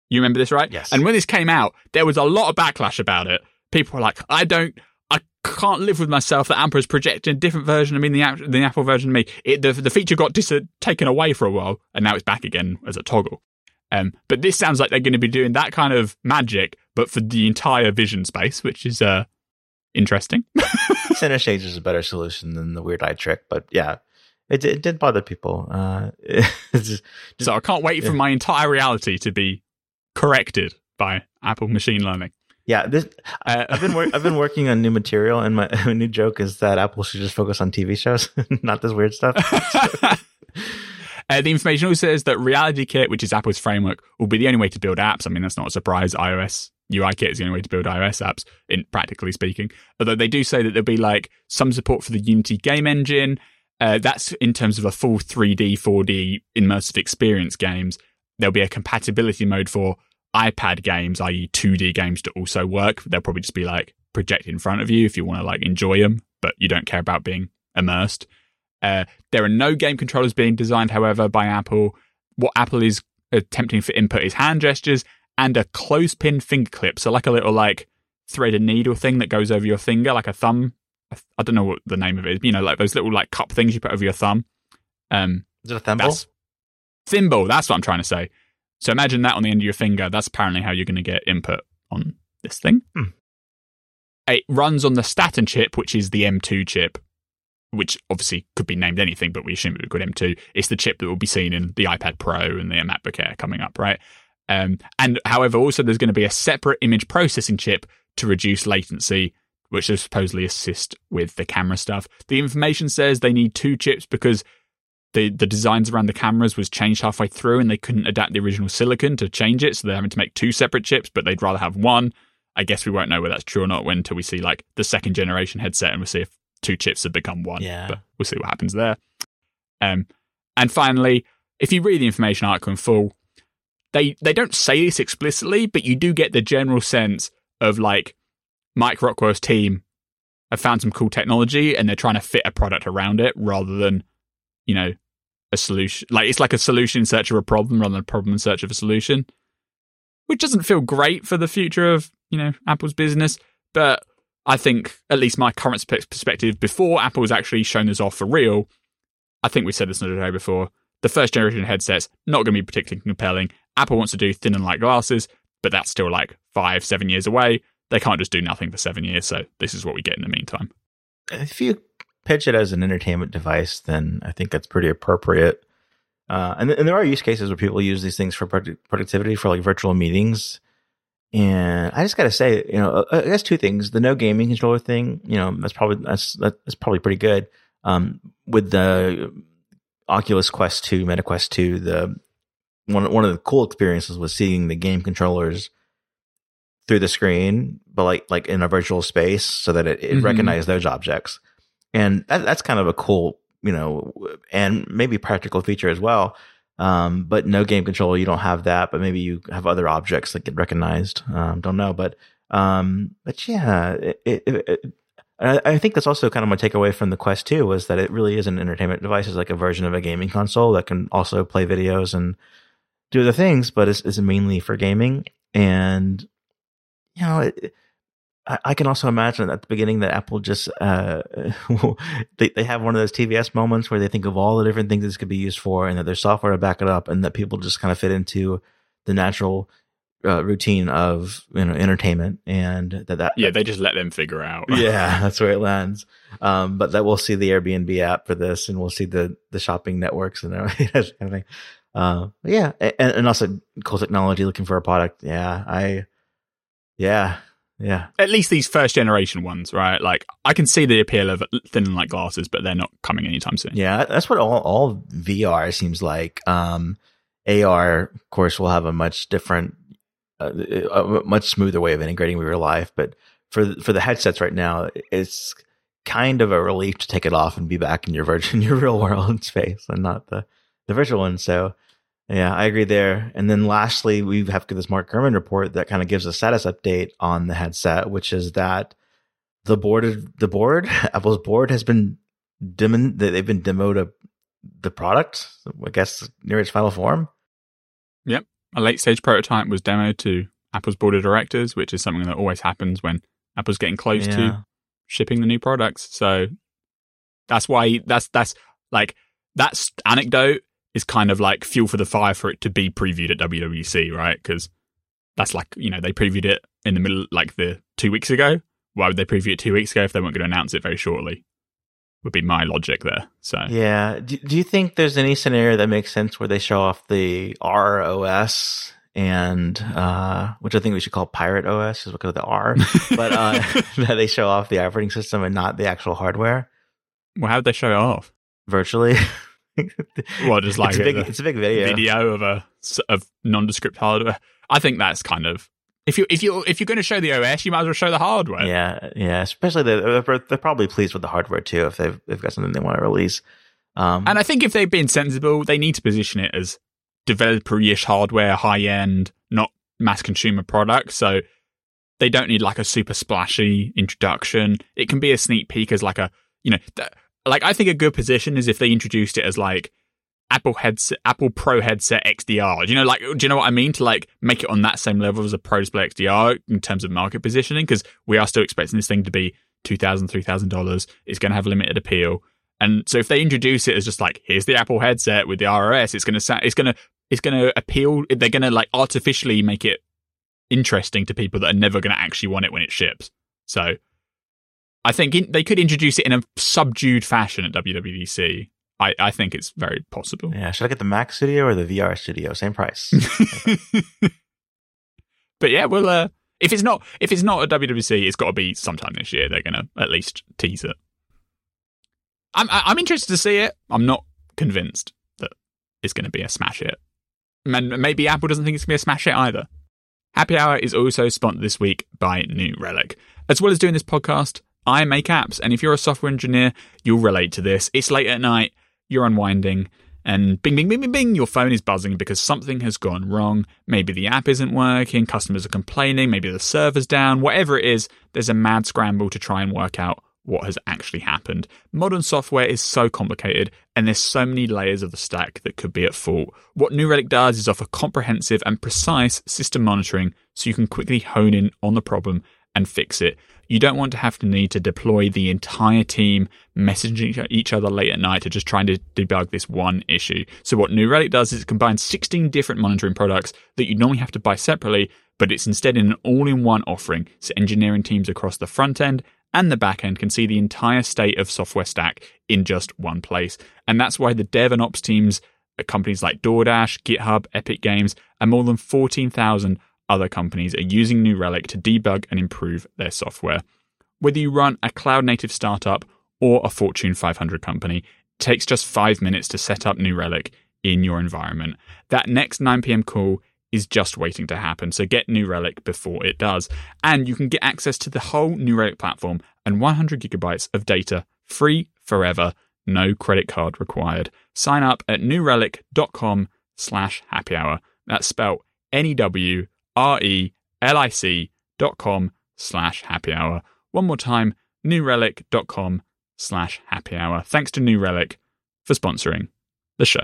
You remember this, right? Yes. And when this came out, there was a lot of backlash about it. People were like, "I don't, I can't live with myself that Apple is projecting a different version of me than the, the Apple version of me." It, the the feature got dis- taken away for a while, and now it's back again as a toggle. Um, but this sounds like they're going to be doing that kind of magic, but for the entire vision space, which is uh, interesting. [LAUGHS] Center stage is a better solution than the weird eye trick, but yeah, it, it did bother people. Uh, [LAUGHS] just, so I can't wait for my entire reality to be corrected by Apple machine learning. Yeah, this uh, I've been wor- I've been working on new material, and my, [LAUGHS] my new joke is that Apple should just focus on TV shows, not this weird stuff. Uh, the information also says that Reality Kit, which is Apple's framework, will be the only way to build apps. I mean, that's not a surprise. iOS UI Kit is the only way to build iOS apps, in practically speaking. Although they do say that there'll be like some support for the Unity game engine. Uh, that's in terms of a full 3D, 4D immersive experience games. There'll be a compatibility mode for iPad games, i.e., 2D games, to also work. They'll probably just be like project in front of you if you want to like enjoy them, but you don't care about being immersed. Uh, there are no game controllers being designed, however, by Apple. What Apple is attempting for input is hand gestures and a clothespin finger clip. So, like a little like threaded needle thing that goes over your finger, like a thumb. I don't know what the name of it is. You know, like those little like cup things you put over your thumb. Um, is it a thimble? That's, thimble. That's what I'm trying to say. So imagine that on the end of your finger. That's apparently how you're going to get input on this thing. Hmm. It runs on the Staten chip, which is the M2 chip, which obviously could be named anything, but we assume it would be called M2. It's the chip that will be seen in the iPad Pro and the MacBook Air coming up, right? Um, and however, also there's going to be a separate image processing chip to reduce latency, which will supposedly assist with the camera stuff. The information says they need two chips because the the designs around the cameras was changed halfway through and they couldn't adapt the original silicon to change it, so they're having to make two separate chips, but they'd rather have one. I guess we won't know whether that's true or not until we see like the second generation headset and we'll see if two chips have become one. Yeah. But we'll see what happens there. Um, and finally, if you read the information article in full, they they don't say this explicitly, but you do get the general sense of like Mike Rockwell's team have found some cool technology and they're trying to fit a product around it rather than, you know, a solution. Like it's like a solution in search of a problem rather than a problem in search of a solution, which doesn't feel great for the future of you know Apple's business. But I think at least my current perspective before Apple's actually shown this off for real, I think we've said this another day before. The first generation headsets not going to be particularly compelling. Apple wants to do thin and light glasses, but that's still like five, seven years away. They can't just do nothing for seven years, so this is what we get in the meantime. If you pitch it as an entertainment device, then I think that's pretty appropriate. Uh, and, and there are use cases where people use these things for productivity for like virtual meetings. And I just got to say, you know, uh, I guess two things: the no gaming controller thing, you know, that's probably that's that's probably pretty good. Um, with the Oculus Quest Two, Meta Quest Two, the one one of the cool experiences was seeing the game controllers through the screen, but like like in a virtual space, so that it, it mm-hmm. recognized those objects, and that, that's kind of a cool, you know, and maybe practical feature as well. Um, but no game controller, you don't have that, but maybe you have other objects that get recognized. Um, don't know, but um, but yeah, it, it, it, I think that's also kind of my takeaway from the Quest 2 was that it really is an entertainment device. It's like a version of a gaming console that can also play videos and do other things, but it's, it's mainly for gaming. And you know, it, I, can also imagine at the beginning that Apple just uh, [LAUGHS] they they have one of those TVS moments where they think of all the different things this could be used for, and that there's software to back it up, and that people just kind of fit into the natural uh, routine of you know entertainment, and that that yeah they just let them figure out. [LAUGHS] yeah, that's where it lands. Um, but that we'll see the Airbnb app for this, and we'll see the the shopping networks and everything. [LAUGHS] kind of thing. Uh, yeah, and, and also cool technology looking for a product. Yeah, I yeah, yeah. At least these first generation ones, right? Like I can see the appeal of thin and light glasses, but they're not coming anytime soon. Yeah, that's what all all VR seems like. Um, AR, of course, will have a much different, uh, a much smoother way of integrating with your life. But for for the headsets right now, it's kind of a relief to take it off and be back in your virtual, [LAUGHS] your real world space and not the the virtual one. So yeah, I agree there. And then lastly, we have this Mark Gurman report that kind of gives a status update on the headset, which is that the board, the board, [LAUGHS] Apple's board has been demoed. They've been demoed a, the product, I guess, near its final form. Yep, a late stage prototype was demoed to Apple's board of directors, which is something that always happens when Apple's getting close yeah. to shipping the new products. So that's why that's that's like that's anecdote is kind of like fuel for the fire for it to be previewed at WWDC, right? Because that's like, you know, they previewed it in the middle, like the two weeks ago. Why would they preview it two weeks ago if they weren't going to announce it very shortly? would be my logic there. So yeah, do, do you think there's any scenario that makes sense where they show off the ROS and uh, which I think we should call Pirate OS, is because of the R, [LAUGHS] but uh, [LAUGHS] that they show off the operating system and not the actual hardware. Well, how would they show it off? Virtually. [LAUGHS] [LAUGHS] well, just like it's a big, it's a big video. Video of a of nondescript hardware. I think that's kind of if you if you if you're going to show the OS, you might as well show the hardware. Yeah, yeah. Especially the, they're, they're probably pleased with the hardware too if they've they've got something they want to release. Um, and I think if they've been sensible, they need to position it as developer-ish hardware, high end, not mass consumer product. So they don't need like a super splashy introduction. It can be a sneak peek as like a you know, th- like I think a good position is if they introduced it as like Apple headset, Apple Pro headset XDR. Do you know, like, do you know what I mean? To like make it on that same level as a Pro Display XDR in terms of market positioning, because we are still expecting this thing to be two thousand, three thousand dollars. It's going to have limited appeal, and so if they introduce it as just like here's the Apple headset with the ROS, it's going to sound, it's going to, it's going to appeal. They're going to like artificially make it interesting to people that are never going to actually want it when it ships. So I think in, they could introduce it in a subdued fashion at WWDC I, I think it's very possible. Yeah, should I get the Mac Studio or the VR Studio? Same price. [LAUGHS] but yeah, well, uh, if it's not if it's not a WWDC, it's got to be sometime this year. They're gonna at least tease it. I'm I'm interested to see it. I'm not convinced that it's going to be a smash hit, and maybe Apple doesn't think it's going to be a smash hit either. Happy Hour is also sponsored this week by New Relic. As well as doing this podcast, I make apps, and if you're a software engineer, you'll relate to this. It's late at night you're unwinding, and bing, bing, bing, bing, bing, your phone is buzzing because something has gone wrong. Maybe the app isn't working, customers are complaining, maybe the server's down, whatever it is, there's a mad scramble to try and work out what has actually happened. Modern software is so complicated and there's so many layers of the stack that could be at fault. What New Relic does is offer comprehensive and precise system monitoring so you can quickly hone in on the problem and fix it. You don't want to have to need to deploy the entire team messaging each other late at night to just trying to debug this one issue. So what New Relic does is it combines 16 different monitoring products that you normally have to buy separately, but it's instead in an all-in-one offering. So engineering teams across the front end and the back end can see the entire state of software stack in just one place. And that's why the dev and ops teams at companies like DoorDash, GitHub, Epic Games, and more than 14,000 other companies are using New Relic to debug and improve their software. Whether you run a cloud native startup or a Fortune 500 company, it takes just five minutes to set up New Relic in your environment. That next 9 p.m. call is just waiting to happen, so get New Relic before it does. And you can get access to the whole New Relic platform and 100 gigabytes of data free forever, no credit card required. Sign up at newrelic.com slash happy hour. That's spelled N-E-W R-E-L-I-C dot com slash happy hour. One more time, newrelic.com slash happy hour. Thanks to New Relic for sponsoring the show.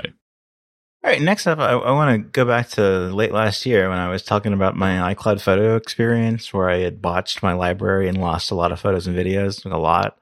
All right, next up, I, I want to go back to late last year when I was talking about my iCloud photo experience where I had botched my library and lost a lot of photos and videos, a lot.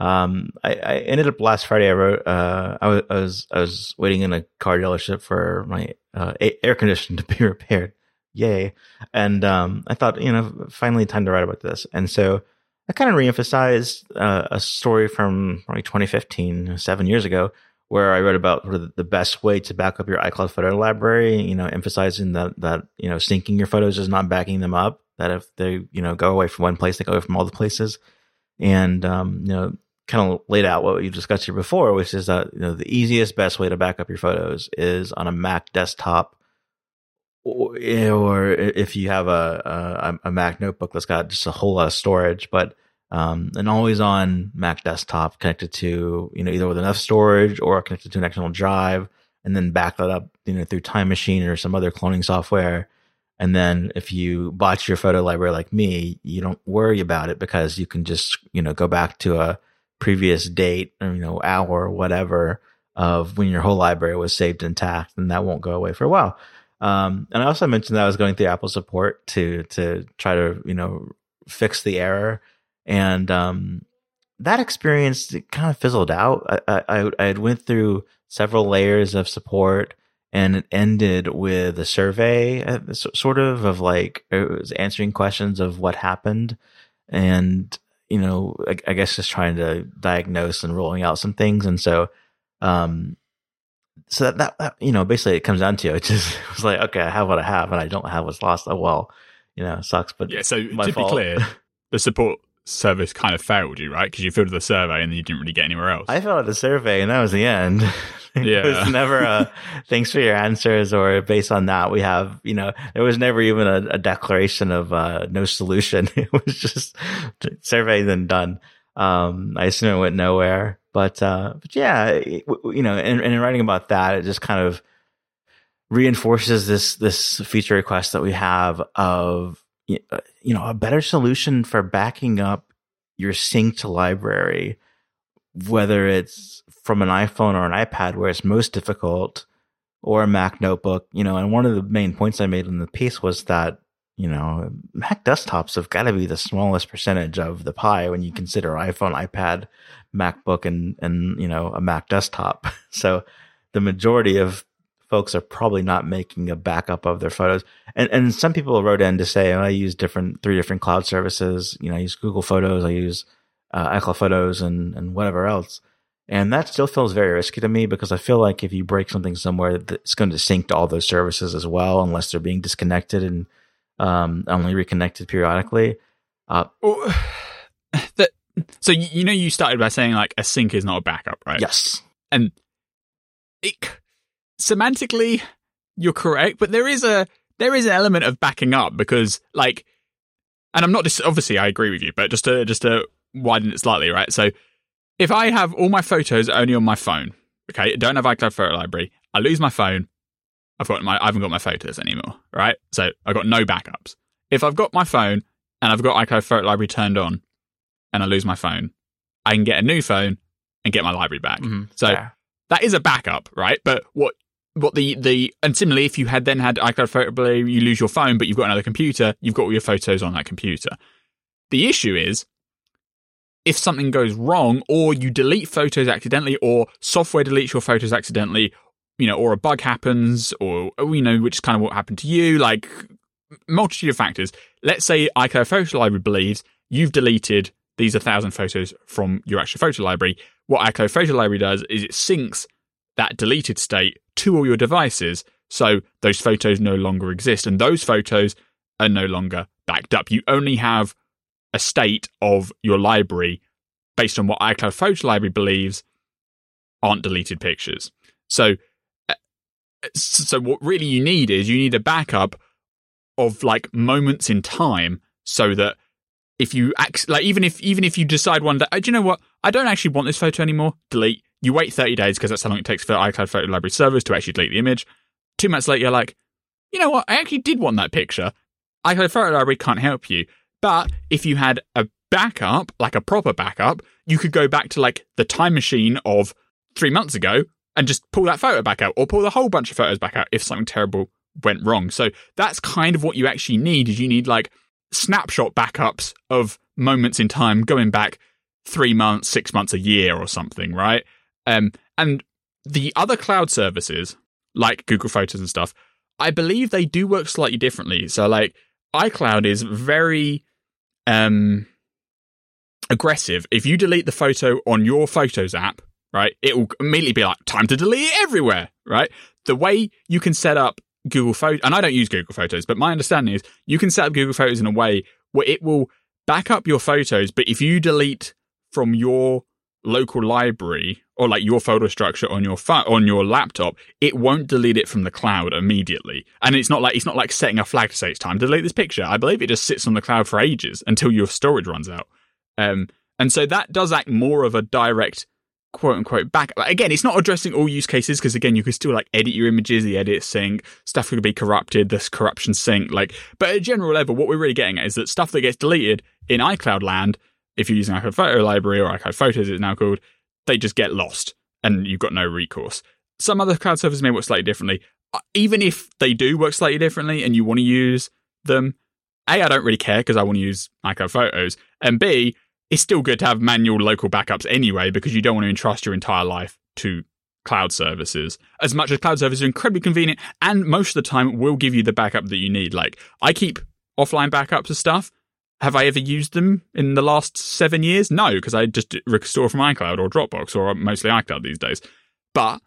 Um, I, I, ended up last Friday. I wrote. Uh, I was, I was I was waiting in a car dealership for my uh, air conditioner to be [LAUGHS] repaired, yay. And um, I thought, you know, finally time to write about this. And so I kind of reemphasized uh, a story from like 2015, seven years ago, where I wrote about the best way to back up your iCloud photo library, you know, emphasizing that, that, you know, syncing your photos is not backing them up, that if they, you know, go away from one place, they go away from all the places. And, um, you know, kind of laid out what we discussed here before, which is that, you know, the easiest, best way to back up your photos is on a Mac desktop or, if you have a, a, a Mac notebook that's got just a whole lot of storage, but um, an always on Mac desktop connected to you know either with enough storage or connected to an external drive, and then back that up you know through Time Machine or some other cloning software. And then if you botch your photo library like me, you don't worry about it because you can just you know go back to a previous date or you know hour or whatever of when your whole library was saved intact, and that won't go away for a while. Um, and I also mentioned that I was going through Apple support to to try to you know fix the error, and um, that experience kind of fizzled out. I, I I had went through several layers of support, and it ended with a survey, uh, sort of of like it was answering questions of what happened, and you know, I, I, guess just trying to diagnose and rolling out some things. And so, um, so that, that, that you know, basically it comes down to [LAUGHS] it. Just it was like, okay, I have what I have, and I don't have what's lost. Oh well, you know, sucks. But yeah. So to fault. be clear, [LAUGHS] the support service kind of failed you, right? Because you filled the survey and you didn't really get anywhere else. I filled out the survey, and that was the end. [LAUGHS] Yeah. it was never a thanks for your answers or based on that we have, you know, there was never even a, a declaration of uh, no solution. It was just survey then done. Um, I assume it went nowhere, but, uh, but yeah, you know, and, and in writing about that, it just kind of reinforces this, this feature request that we have of, you know, a better solution for backing up your synced library, whether it's from an iPhone or an iPad where it's most difficult or a Mac notebook, you know, and one of the main points I made in the piece was that, you know, Mac desktops have got to be the smallest percentage of the pie when you consider iPhone, iPad, MacBook, and, and, you know, a Mac desktop. [LAUGHS] So the majority of folks are probably not making a backup of their photos. And, and some people wrote in to say, oh, I use different, three different cloud services. You know, I use Google Photos, I use uh, iCloud Photos and, and whatever else. And that still feels very risky to me because I feel like if you break something somewhere, it's going to sync to all those services as well, unless they're being disconnected and um, only reconnected periodically. Uh, [SIGHS] the, so you know, you started by saying like a sync is not a backup, right? Yes, and it, semantically you're correct, but there is a there is an element of backing up because like, and I'm not dis- obviously I agree with you, but just to just to widen it slightly, right? So if I have all my photos only on my phone, okay, don't have iCloud Photo Library, I lose my phone, I've got my I haven't got my photos anymore, right? So I've got no backups. If I've got my phone and I've got iCloud Photo Library turned on, and I lose my phone, I can get a new phone and get my library back. Mm-hmm. So yeah. that is a backup, right? But what what the the and similarly, if you had then had iCloud Photo Library, you lose your phone, but you've got another computer, you've got all your photos on that computer. The issue is if something goes wrong or you delete photos accidentally or software deletes your photos accidentally, you know, or a bug happens or, you know, which is kind of what happened to you, like multitude of factors. Let's say iCloud Photo Library believes you've deleted these 1,000 photos from your actual photo library. What iCloud Photo Library does is it syncs that deleted state to all your devices. So those photos no longer exist and those photos are no longer backed up. You only have a state of your library based on what iCloud Photo Library believes aren't deleted pictures. So, uh, so what really you need is you need a backup of like moments in time so that if you act like even if even if you decide one day, uh, do you know what? I don't actually want this photo anymore. Delete. You wait 30 days because that's how long it takes for iCloud Photo Library servers to actually delete the image. Two months later, you're like, you know what? I actually did want that picture. iCloud Photo Library can't help you. But if you had a backup, like a proper backup, you could go back to like the time machine of three months ago and just pull that photo back out or pull the whole bunch of photos back out if something terrible went wrong. So that's kind of what you actually need is you need like snapshot backups of moments in time going back three months, six months, a year or something, right? Um, and the other cloud services like Google Photos and stuff, I believe they do work slightly differently. So like iCloud is very um, aggressive. If you delete the photo on your Photos app, right, it will immediately be like, time to delete it everywhere, right? The way you can set up Google Photos, and I don't use Google Photos, but my understanding is you can set up Google Photos in a way where it will back up your photos, but if you delete from your local library or like your folder structure on your phone on your laptop, it won't delete it from the cloud immediately. And it's not like it's not like setting a flag to say it's time to delete this picture. I believe it just sits on the cloud for ages until your storage runs out. Um, and so that does act more of a direct quote unquote back. Again, it's not addressing all use cases because again, you could still like edit your images, the edit sync, stuff could be corrupted, this corruption sync, like, but at a general level, what we're really getting at is that stuff that gets deleted in iCloud land, if you're using iCloud Photo Library or iCloud Photos, it's now called, they just get lost and you've got no recourse. Some other cloud services may work slightly differently. Uh, even if they do work slightly differently and you want to use them, A, I don't really care because I want to use iCloud Photos. And B, it's still good to have manual local backups anyway because you don't want to entrust your entire life to cloud services. As much as cloud services are incredibly convenient and most of the time will give you the backup that you need. Like I keep offline backups of stuff have I ever used them in the last seven years? No, because I just restore from iCloud or Dropbox or mostly iCloud these days. But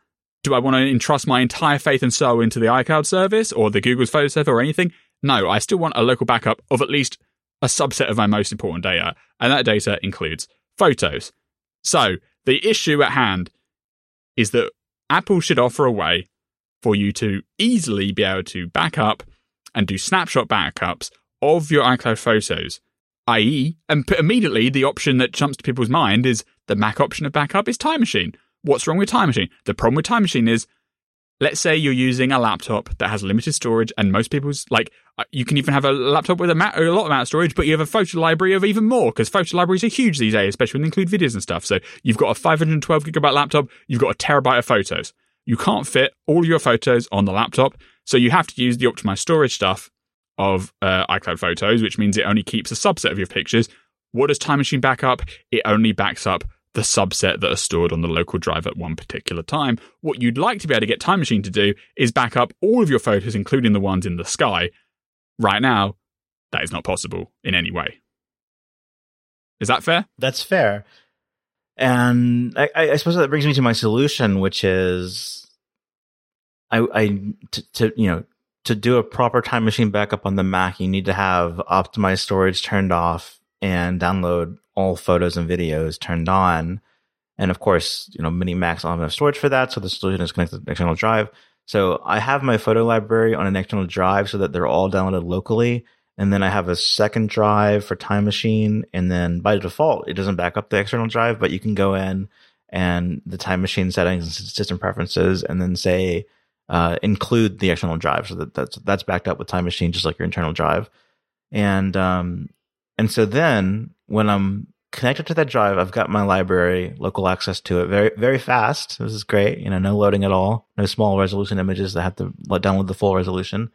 do I want to entrust my entire faith and soul into the iCloud service or the Google's photo server or anything? No, I still want a local backup of at least a subset of my most important data, and that data includes photos. So, the issue at hand is that Apple should offer a way for you to easily be able to back up and do snapshot backups of your iCloud photos. I.e., and immediately the option that jumps to people's mind is the Mac option of backup is Time Machine. What's wrong with Time Machine? The problem with Time Machine is let's say you're using a laptop that has limited storage and most people's like uh, you can even have a laptop with a, ma- a lot of storage but you have a photo library of even more because photo libraries are huge these days especially when they include videos and stuff. So you've got a 512 gigabyte laptop you've got a terabyte of photos. You can't fit all your photos on the laptop so you have to use the optimized storage stuff of uh, icloud photos which means it only keeps a subset of your pictures. What does time machine backup it only backs up the subset that are stored on the local drive at one particular time. What you'd like to be able to get Time Machine to do is back up all of your photos, including the ones in the sky. Right now, that is not possible in any way. Is that fair? That's fair. And I, I suppose that brings me to my solution, which is I, I to, to you know to do a proper time machine backup on the Mac, you need to have optimized storage turned off and download all photos and videos turned on. And of course, you know, many Macs don't have enough storage for that. So the solution is connect to the external drive. So I have my photo library on an external drive so that they're all downloaded locally. And then I have a second drive for Time Machine. And then by default, it doesn't back up the external drive, but you can go in and the Time Machine settings and system preferences and then say, uh, include the external drive. So that that's, that's backed up with Time Machine, just like your internal drive. And, um, and so then when I'm connected to that drive, I've got my library, local access to it, very very fast. This is great. You know, no loading at all, no small resolution images that have to download the full resolution.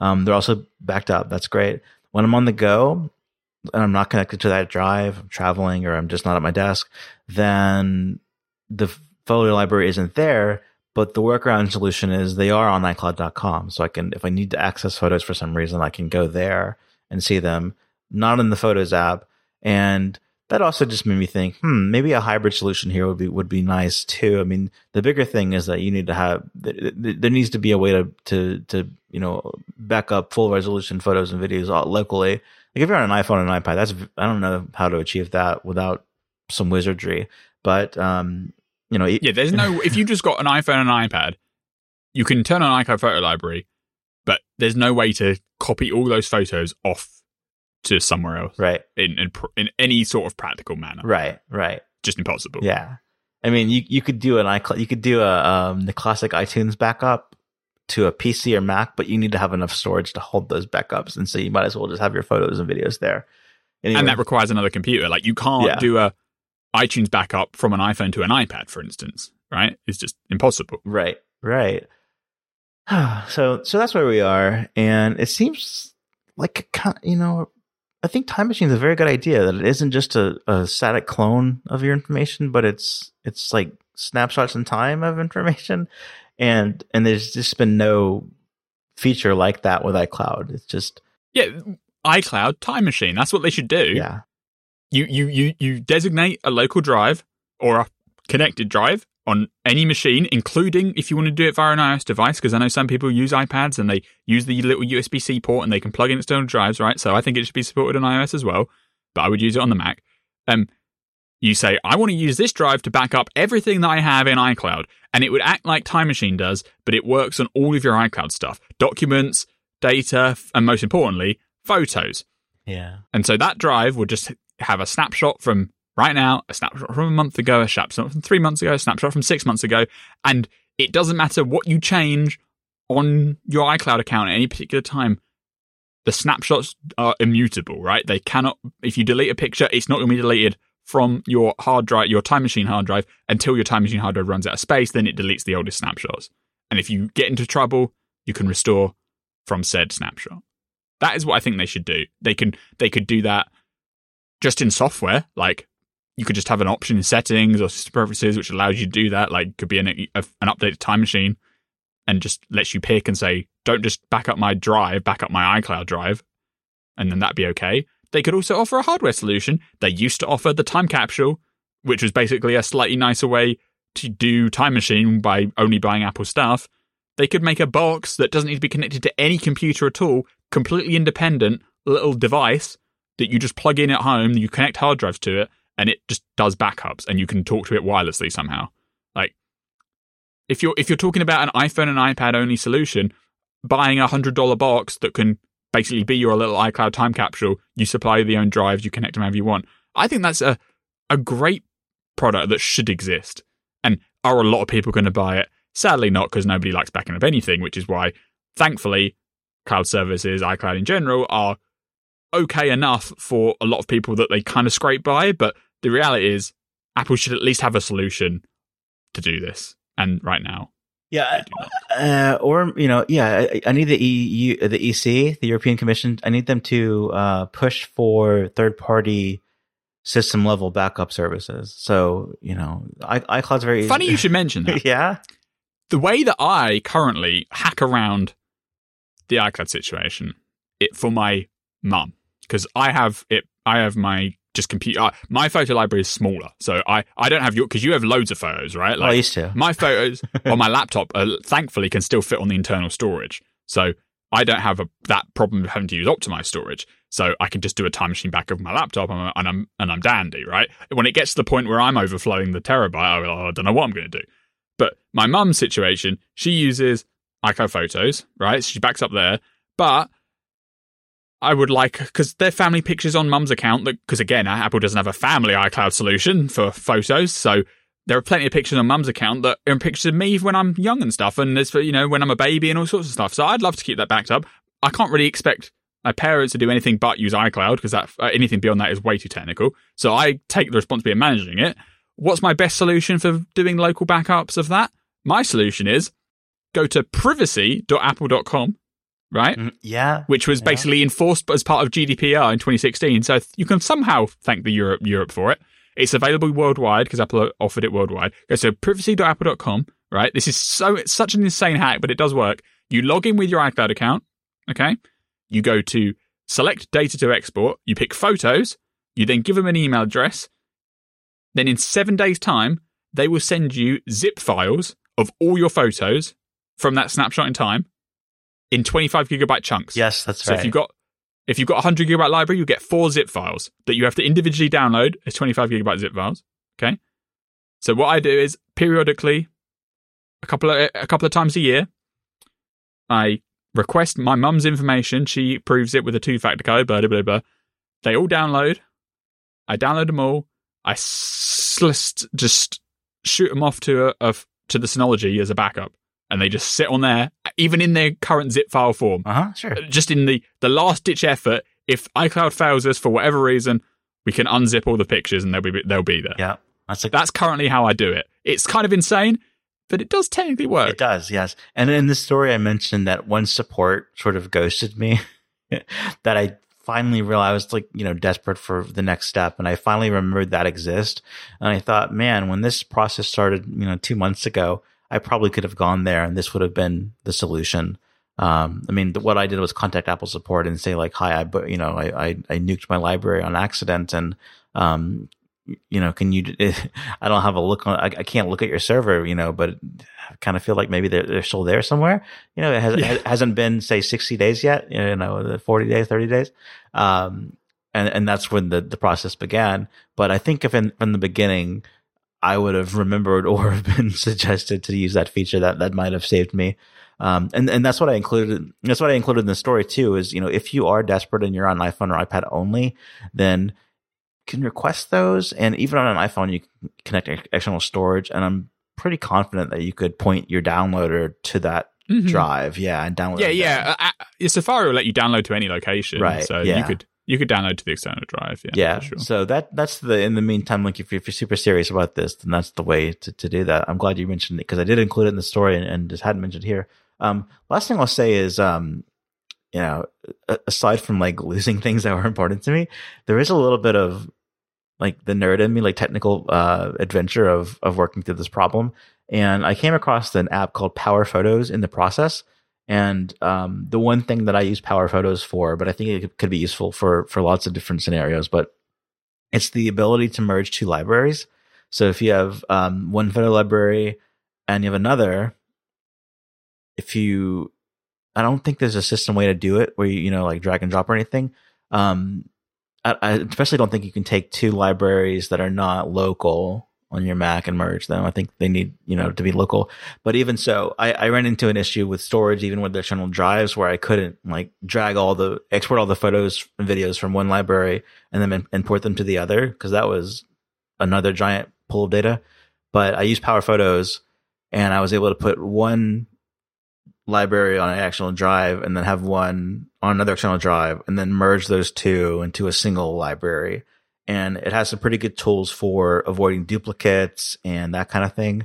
Um, they're also backed up. That's great. When I'm on the go and I'm not connected to that drive, I'm traveling or I'm just not at my desk, then the photo library isn't there. But the workaround solution is they are on iCloud.com. So I can, if I need to access photos for some reason, I can go there and see them not in the Photos app. And that also just made me think, hmm, maybe a hybrid solution here would be would be nice too. I mean, the bigger thing is that you need to have there needs to be a way to to to you know back up full resolution photos and videos locally. Like if you're on an iPhone and an iPad, that's I don't know how to achieve that without some wizardry. But um, you know, yeah, there's no if you just got an iPhone and an iPad, you can turn on iCloud Photo Library, but there's no way to copy all those photos off to somewhere else, right? In in, in any sort of practical manner, right? Right. Just impossible. Yeah. I mean, you you could do an iCloud, you could do a um, the classic iTunes backup to a PC or Mac, but you need to have enough storage to hold those backups, and so you might as well just have your photos and videos there. Anyway. And that requires another computer. Like you can't yeah. do a iTunes backup from an iPhone to an iPad, for instance. Right? It's just impossible. Right. Right. [SIGHS] so so that's where we are, and it seems like you know I think Time Machine is a very good idea. That it isn't just a, a static clone of your information, but it's it's like snapshots in time of information, and and there's just been no feature like that with iCloud. It's just yeah, iCloud Time Machine. That's what they should do. Yeah, you you you you designate a local drive or a connected drive on any machine, including if you want to do it via an iOS device, because I know some people use iPads and they use the little USB C port and they can plug in external drives, right? So I think it should be supported on iOS as well, but I would use it on the Mac. Um, you say, I want to use this drive to back up everything that I have in iCloud, and it would act like Time Machine does, but it works on all of your iCloud stuff documents, data, and most importantly, photos. Yeah. And so that drive would just have a snapshot from right now, a snapshot from a month ago, a snapshot from three months ago, a snapshot from six months ago. And it doesn't matter what you change on your iCloud account at any particular time. The snapshots are immutable, right? They cannot, if you delete a picture, it's not going to be deleted from your hard drive, your time machine hard drive, until your time machine hard drive runs out of space. Then it deletes the oldest snapshots. And if you get into trouble, you can restore from said snapshot. That is what I think they should do. They can they could do that just in software, like you could just have an option in settings or system preferences which allows you to do that. Like could be an, an updated time machine and just lets you pick and say, don't just back up my drive, back up my iCloud drive, and then that'd be okay. they could also offer a hardware solution. They used to offer the time capsule, which was basically a slightly nicer way to do Time Machine by only buying Apple stuff. They could make a box that doesn't need to be connected to any computer at all, completely independent little device that you just plug in at home, you connect hard drives to it, and it just does backups and you can talk to it wirelessly somehow. Like if you're if you're talking about an iPhone and iPad only solution, buying a hundred dollar box that can basically be your little iCloud time capsule, you supply the own drives, you connect them however you want. I think that's a a great product that should exist. And are a lot of people going to buy it? Sadly, not because nobody likes backing up anything, which is why, thankfully, cloud services, iCloud in general, are okay enough for a lot of people that they kind of scrape by. But the reality is, Apple should at least have a solution to do this. And right now, yeah, uh, or you know, yeah, I, I, need the EU, the EC, the European Commission. I need them to uh, push for third-party system level backup services. So you know, I, iCloud's very funny. You [LAUGHS] should mention that. yeah, the way that I currently hack around the iCloud situation it for my mum because I have it. I have my just computer. Uh, my photo library is smaller, so I I don't have your because you have loads of photos, right? Like, oh, I used to. My photos [LAUGHS] on my laptop, uh, thankfully, can still fit on the internal storage, so I don't have a, that problem of having to use optimized storage. So I can just do a time machine back of my laptop, and I'm and I'm dandy, right? When it gets to the point where I'm overflowing the terabyte, I, I don't know what I'm going to do. But my mum's situation, she uses iCloud Photos, right? So she backs up there, but I would like because they're family pictures on mum's account. Because again, Apple doesn't have a family iCloud solution for photos, so there are plenty of pictures on mum's account that are pictures of me when I'm young and stuff, and there's you know when I'm a baby and all sorts of stuff. So I'd love to keep that backed up. I can't really expect my parents to do anything but use iCloud because that uh, anything beyond that is way too technical. So I take the responsibility of managing it. What's my best solution for doing local backups of that? My solution is go to privacy.apple.com right? Mm, yeah. Which was yeah. basically enforced as part of GDPR in 2016. So you can somehow thank the Europe Europe for it. It's available worldwide because Apple offered it worldwide. Go to privacy.apple.com, right? This is so it's such an insane hack, but it does work. You log in with your iCloud account, okay? You go to select data to export, you pick photos, you then give them an email address. Then in 7 days time, they will send you zip files of all your photos from that snapshot in time in 25 gigabyte chunks. Yes, that's so right. So if you've got if you've got a 100 gigabyte library, you get four zip files that you have to individually download as 25 gigabyte zip files. Okay. So what I do is periodically, a couple of a couple of times a year, I request my mum's information. She proves it with a two factor code. Blah blah blah. blah. They all download. I download them all. I just shoot them off to a, a to the Synology as a backup and they just sit on there, even in their current zip file form. Uh huh. Sure. Just in the the last ditch effort, if iCloud fails us for whatever reason, we can unzip all the pictures and they'll be they'll be there. Yeah. That's a- that's currently how I do it. It's kind of insane, but it does technically work. It does, yes. And in the story, I mentioned that one support sort of ghosted me. [LAUGHS] that I finally realized I was like, you know, desperate for the next step. And I finally remembered that exist. And I thought, man, when this process started, you know, two months ago, I probably could have gone there and this would have been the solution. Um, I mean, what I did was contact Apple support and say like, "Hi, I, you know, I, I, I nuked my library on accident, and um, you know, can you? [LAUGHS] I don't have a look on. I, I can't look at your server, you know, but I kind of feel like maybe they're, they're still there somewhere. You know, it, has, yeah. hasn't been say sixty days yet. You know, forty days, thirty days. Um, and and that's when the the process began. But I think if in from the beginning I would have remembered or have been [LAUGHS] suggested to use that feature that that might have saved me. Um, and and that's what I included. That's what I included in the story too. Is you know if you are desperate and you're on iPhone or iPad only, then can request those. And even on an iPhone, you can connect external storage. And I'm pretty confident that you could point your downloader to that mm-hmm. drive. Yeah, and download. Yeah, yeah. Uh, uh, Safari will let you download to any location, right? So yeah. you could you could download to the external drive. Yeah. Yeah. Sure. So that that's the in the meantime, like if you're, if you're, super serious about this, then that's the way to, to do that. I'm glad you mentioned it because I did include it in the story and, and, just hadn't mentioned here. Um, last thing I'll say is, um, you know, aside from like losing [LAUGHS] things that were important to me, there is a little bit of like the nerd in me, like technical uh, adventure of of working through this problem. And I came across an app called Power Photos in the process And um, the one thing that I use Power Photos for, but I think it could be useful for for lots of different scenarios, but it's the ability to merge two libraries. So if you have um, one photo library and you have another, if you, I don't think there's a system way to do it where you you know like drag and drop or anything. Um, I, I especially don't think you can take two libraries that are not local on your Mac and merge them. I think they need, you know, to be local. But even so, I, I ran into an issue with storage, even with the external drives where I couldn't like drag all the, export all the photos and videos from one library and then import them to the other because that was another giant pool of data. But I used Power Photos and I was able to put one library on an external drive and then have one on another external drive and then merge those two into a single library and it has some pretty good tools for avoiding duplicates and that kind of thing.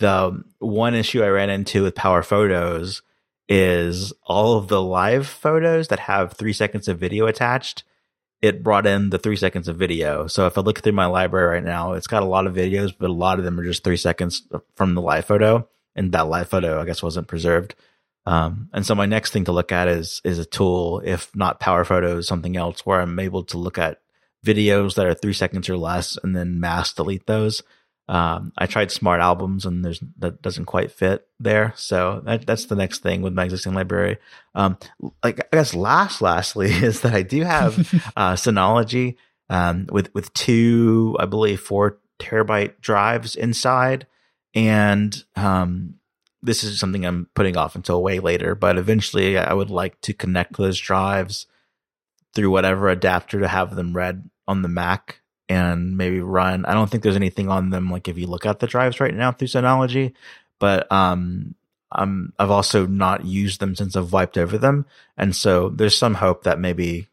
The one issue I ran into with Power Photos is all of the live photos that have three seconds of video attached. It brought in the three seconds of video. So if I look through my library right now, it's got a lot of videos, but a lot of them are just three seconds from the live photo. And that live photo, I guess, wasn't preserved. Um, and so my next thing to look at is is a tool, if not Power Photos, something else where I'm able to look at videos that are three seconds or less and then mass delete those. Um, I tried smart albums and there's that doesn't quite fit there. So that, that's the next thing with my existing library. Um, like I guess last, lastly [LAUGHS] is that I do have, [LAUGHS] uh, Synology, um, with, with two, I believe four terabyte drives inside. And, um, this is something I'm putting off until way later, but eventually I would like to connect those drives through whatever adapter to have them read on the Mac and maybe run. I don't think there's anything on them like if you look at the drives right now through Synology, but um I'm I've also not used them since I've wiped over them, and so there's some hope that maybe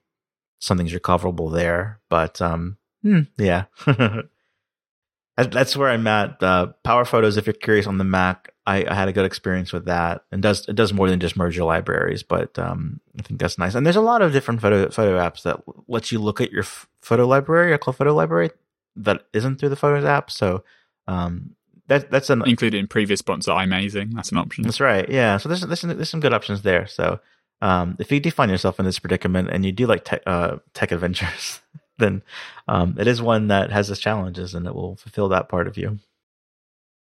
something's recoverable there. But um, hmm, yeah, [LAUGHS] that's where I'm at. Uh, Power Photos, if you're curious on the Mac, I, I, had a good experience with that. And does it does more than just merge your libraries, but um, I think that's nice. And there's a lot of different photo photo apps that let you look at your photo library, your cloud photo library, that isn't through the Photos app. So um, that that's an included in previous sponsor iMazing. That's an option. That's right. Yeah. So there's there's, there's some good options there. So um, if you do find yourself in this predicament and you do like tech, uh, tech adventures. [LAUGHS] then um, it is one that has its challenges and it will fulfill that part of you.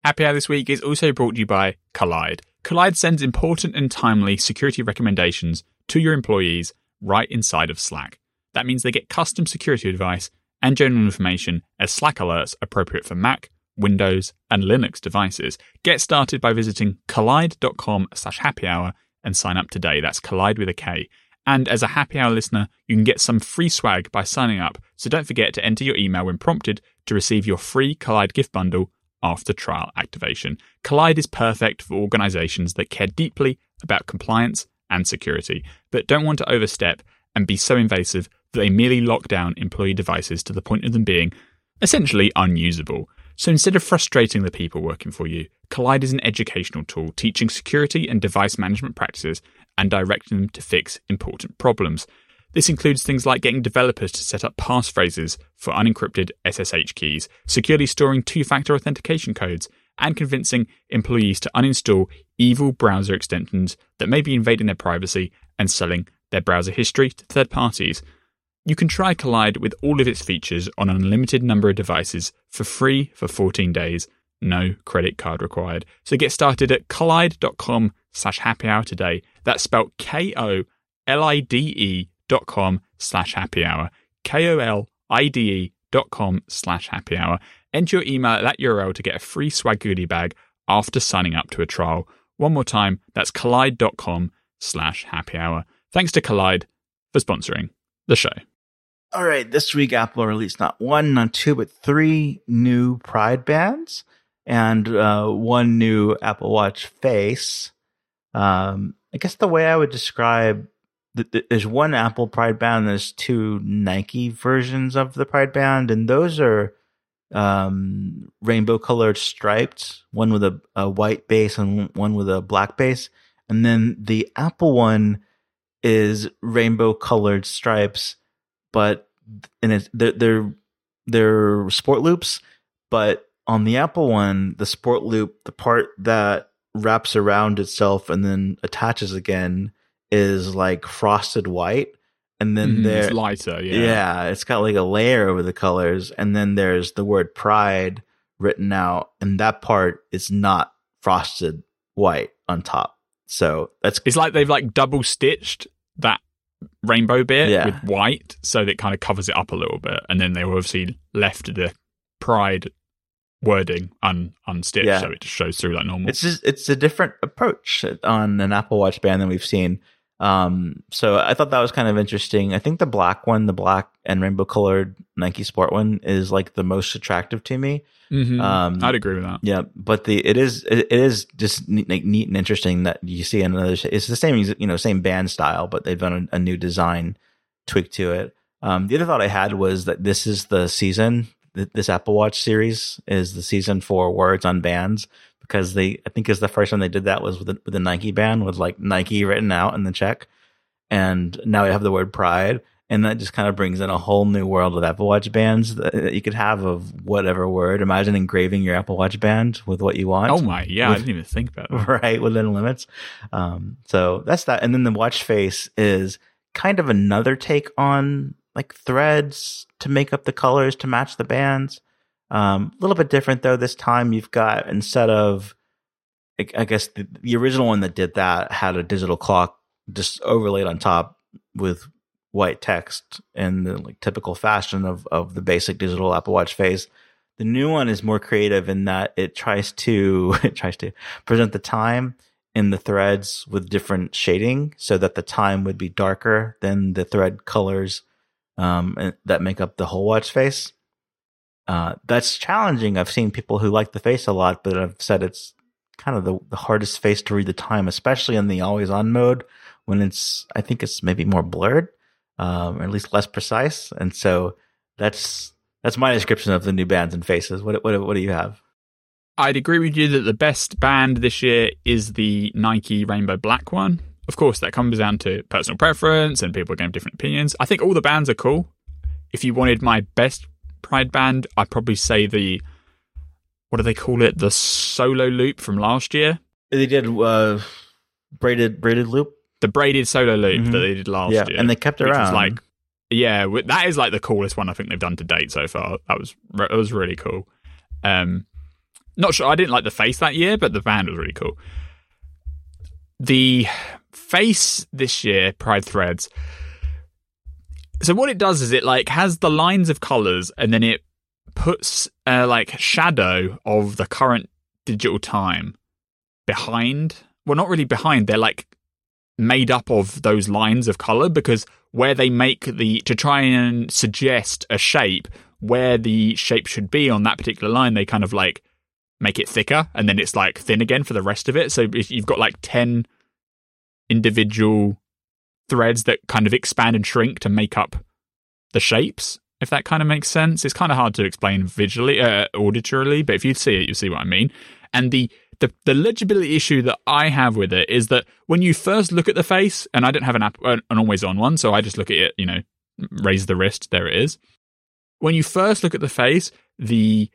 Happy Hour this week is also brought to you by Kolide. Kolide sends important and timely security recommendations to your employees right inside of Slack. That means they get custom security advice and general information as Slack alerts appropriate for Mac, Windows, and Linux devices. Get started by visiting kolide.com slash happy hour and sign up today. That's collide with a K. And as a happy hour listener, you can get some free swag by signing up. So don't forget to enter your email when prompted to receive your free Kolide gift bundle after trial activation. Kolide is perfect for organizations that care deeply about compliance and security, but don't want to overstep and be so invasive that they merely lock down employee devices to the point of them being essentially unusable. So instead of frustrating the people working for you, Kolide is an educational tool teaching security and device management practices and directing them to fix important problems. This includes things like getting developers to set up passphrases for unencrypted SSH keys, securely storing two factor authentication codes, and convincing employees to uninstall evil browser extensions that may be invading their privacy and selling their browser history to third parties. You can try Kolide with all of its features on an unlimited number of devices for free for 14 days, no credit card required. So get started at kolide.com slash happy hour today. That's spelled K O L I D E dot com slash happy hour. K O L I D E dot com slash happy hour. Enter your email at that URL to get a free swag goodie bag after signing up to a trial. One more time, that's kolide.com slash happy hour. Thanks to Kolide for sponsoring the show. All right, this week Apple released not one, not two, but three new Pride bands and uh, one new Apple Watch face. Um, I guess the way I would describe there's one Apple Pride band, there's two Nike versions of the Pride band, and those are um, rainbow colored striped, one with a, a white base and one with a black base. And then the Apple one is rainbow colored stripes, but and it's they're, they're they're sport loops, but on the Apple one, the sport loop, the part that wraps around itself and then attaches again is like frosted white. And then Mhm, there, it's lighter. yeah. Yeah. it's got like a layer over the colors. And then there's the word pride written out, and that part is not frosted white on top. So that's It's like they've like double stitched that rainbow bit Yeah. with white, so that kind of covers it up a little bit, and then they obviously left the pride wording un unstitched, Yeah. so it just shows through like normal. it's just it's a different approach on an Apple Watch band than we've seen. Um, so I thought that was kind of interesting. I think the black one, the black and rainbow colored Nike Sport one, is like the most attractive to me. Mhm. um, I'd agree with that. Yeah, but the it is it, it is just neat, like neat and interesting that you see another. It's the same you know same band style, but they've done a, a new design tweak to it. Um, the other thought I had was that this is the season. This Apple Watch series is the season for words on bands because they I think is the first time they did that was with the, with the Nike band with like Nike written out in the check, and now we have the word pride. And that just kind of brings in a whole new world of Apple Watch bands that you could have of whatever word. Imagine engraving your Apple Watch band with what you want. Oh my, yeah, I didn't even think about [LAUGHS] that. right within limits. Um, so that's that. And then the watch face is kind of another take on like threads to make up the colors to match the bands. Um, a little bit different though. This time you've got instead of, I, I guess the, the original one that did that had a digital clock just overlaid on top with white text in the like typical fashion of of the basic digital Apple Watch face. The new one is more creative in that it tries to [LAUGHS] it tries to present the time in the threads with different shading so that the time would be darker than the thread colors um, that make up the whole watch face. Uh, that's challenging. I've seen people who like the face a lot, but I've said it's kind of the, the hardest face to read the time, especially in the always on mode when it's, I think it's maybe more blurred, um, or at least less precise. And so that's, that's my description of the new bands and faces. What, what, what do you have? I'd agree with you that the best band this year is the Nike Rainbow Black one. Of course, that comes down to personal preference and people going different opinions. I think all the bands are cool. If you wanted my best Pride band, I'd probably say the what do they call it? The solo loop from last year, They did, uh, braided, braided loop. the braided solo loop Mhm. that they did last Yeah. year, And they kept it around. like, yeah, that is like the coolest one I think they've done to date so far. That was that was really cool. Um, not sure I didn't like the face that year, but the band was really cool. The face this year, Pride Threads. So what it does is it like has the lines of colors and then it puts uh, like shadow of the current digital time behind. Well, not really behind. They're like made up of those lines of color because where they make the to try and suggest a shape where the shape should be on that particular line, they kind of like make it thicker and then it's like thin again for the rest of it. So you've got like 10 individual threads that kind of expand and shrink to make up the shapes, if that kind of makes sense. It's kind of hard to explain visually, uh, auditorily, but if you see it, you see what I mean. And the, the the legibility issue that I have with it is that when you first look at the face, and I don't have an app, an always on one, so I just look at it, you know, raise the wrist, there it is. When you first look at the face, the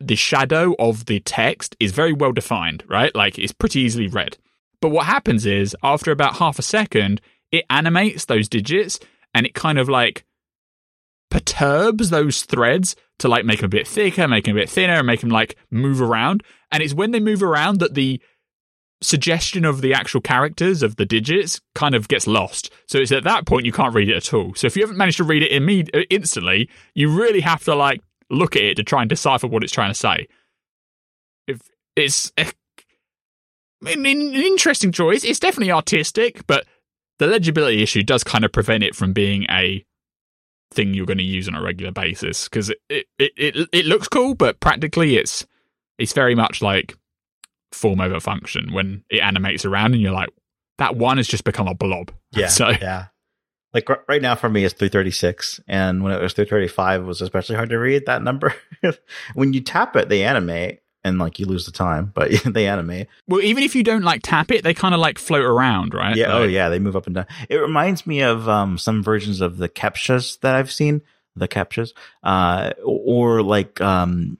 the shadow of the text is very well defined, right? Like it's pretty easily read. But what happens is after about half a second, it animates those digits and it kind of like perturbs those threads to like make them a bit thicker, make them a bit thinner, and make them like move around. And it's when they move around that the suggestion of the actual characters of the digits kind of gets lost. So it's at that point you can't read it at all. So if you haven't managed to read it imme- uh, instantly, you really have to like look at it to try and decipher what it's trying to say. If it's eh, an, an interesting choice, it's definitely artistic, but the legibility issue does kind of prevent it from being a thing you're going to use on a regular basis because it, it, it, it, it looks cool, but practically it's it's very much like form over function when it animates around and you're like, that one has just become a blob. [LAUGHS] Yeah. So yeah. Like r- right now for me, it's 336. And when it was 335, it was especially hard to read that number. [LAUGHS] when you tap it, they animate and like you lose the time, but [LAUGHS] they animate. well, even if you don't like tap it, they kind of like float around, right? Yeah. Oh, yeah. They move up and down. It reminds me of um, some versions of the captchas that I've seen, the captchas, uh, or like um,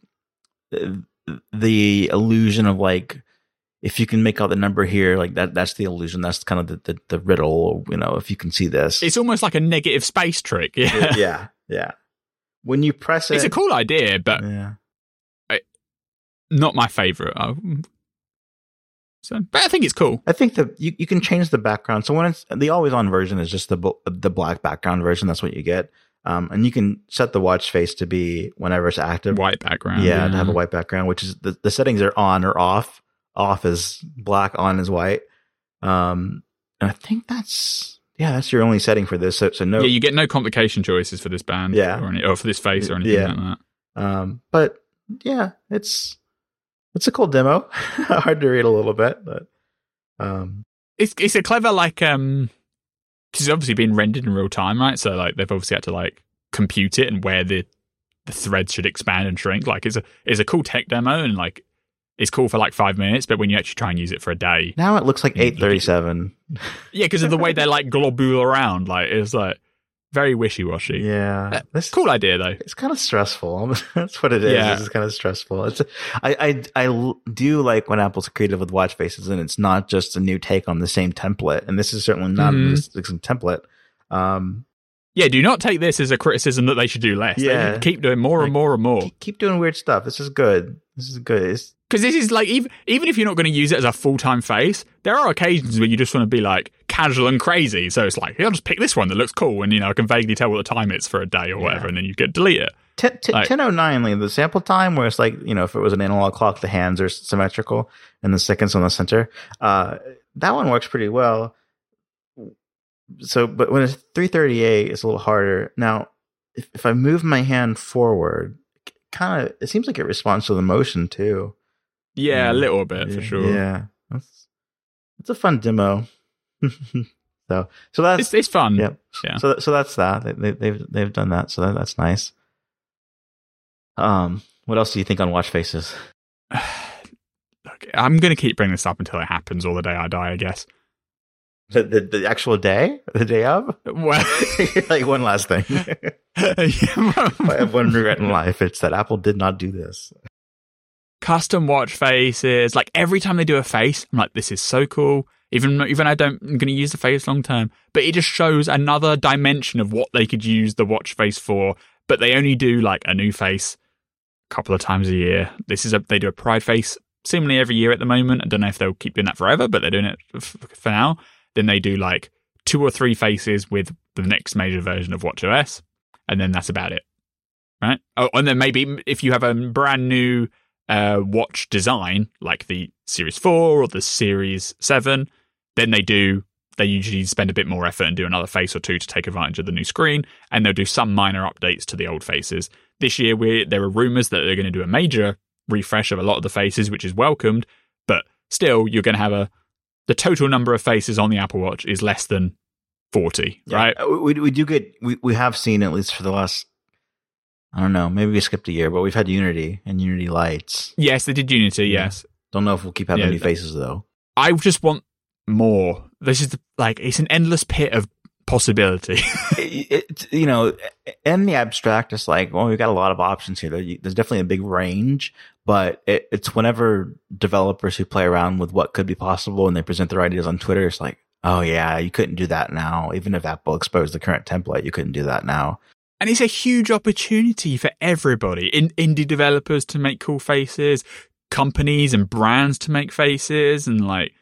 the illusion of like if you can make out the number here, like that, that's the illusion. That's kind of the, the, the riddle, you know, if you can see this. It's almost like a negative space trick. [LAUGHS] Yeah. yeah. Yeah. When you press it. It's a cool idea, but yeah. Not my favorite. Uh, So, but I think it's cool. I think that you, you can change the background. So when it's the always on version is just the the black background version. That's what you get. Um, and you can set the watch face to be whenever it's active. White background. yeah, to have a white background, which is the, the settings are on or off. Off is black, on is white. Um, and I think that's yeah, that's your only setting for this. So, so no, Yeah, you get no complication choices for this band. Yeah. Or, any, or for this face or anything Yeah. like that. um, but yeah, it's it's a cool demo. [LAUGHS] Hard to read a little bit, but um, It's it's a clever like um because it's obviously been rendered in real time, right? So like they've obviously had to like compute it and where the the threads should expand and shrink. Like it's a it's a cool tech demo and like it's cool for like five minutes, but when you actually try and use it for a day, now it looks like eight thirty seven. yeah, because of the way they like globule around, like it's like very wishy washy. Yeah, this Cool idea though. It's kind of stressful. [LAUGHS] That's what it is. Yeah. It's kind of stressful. It's I, I I do like when Apple's creative with watch faces, and it's not just a new take on the same template. And this is certainly not Mhm. a same template. Um, Yeah, do not take this as a criticism that they should do less. Yeah. keep doing more and more and more. keep, doing weird stuff. This is good. This is good. Because this is like even even if you're not going to use it as a full time face, there are occasions where you just want to be like casual and crazy. So it's like, I'll just pick this one that looks cool, and you know I can vaguely tell what the time is for a day or whatever, and then you get delete it. T- t- Like- 1009, like the sample time where it's like, you know, if it was an analog clock, the hands are symmetrical and the seconds on the center. Uh, that one works pretty well. So, but when it's 338, it's a little harder. Now, if, if I move my hand forward, kind of, it seems like it responds to the motion too. Yeah, a Mm. little bit for sure. Yeah. That's, it's a fun demo. [LAUGHS] so, so that's, It's it's fun. Yep. Yeah. So so that's that. They, they, they've they've done that. So that, that's nice. Um, what else do you think on watch faces? [SIGHS] Look, I'm going to keep bringing this up until it happens, or the day I die, I guess. The the, the actual day, the day of. Well, [LAUGHS] like one last thing. [LAUGHS] I have one regret in life, it's that Apple did not do this. custom watch faces. Like every time they do a face, I'm like, this is so cool. Even even I don't, I'm going to use the face long term, but it just shows another dimension of what they could use the watch face for. But they only do like a new face a couple of times a year. This is a they do a pride face seemingly every year at the moment. I don't know if they'll keep doing that forever, but they're doing it f- for now. Then they do like two or three faces with the next major version of WatchOS, and then that's about it. Right? Oh, and then maybe if you have a brand new uh, watch design, like the Series 4 or the Series 7, then they do, they usually spend a bit more effort and do another face or two to take advantage of the new screen, and they'll do some minor updates to the old faces. This year, we there are rumors that they're going to do a major refresh of a lot of the faces, which is welcomed, but still, you're going to have a, the total number of faces on the Apple Watch is less than 40, right? Uh, We, we do get we, we have seen at least for the last I don't know maybe we skipped a year, but we've had Unity and Unity Lights. Yes, they did Unity, Yeah. yes. Don't know if we'll keep having Yeah, new faces though. I just want more. This is the, like it's an endless pit of possibility. [LAUGHS] it, you know, in the abstract, it's like, well, we've got a lot of options here. There's definitely a big range, but it, it's whenever developers who play around with what could be possible and they present their ideas on Twitter, it's like, oh yeah, you couldn't do that now. Even if Apple exposed the current template, you couldn't do that now. and it's a huge opportunity for everybody in indie developers to make cool faces companies and brands to make faces and like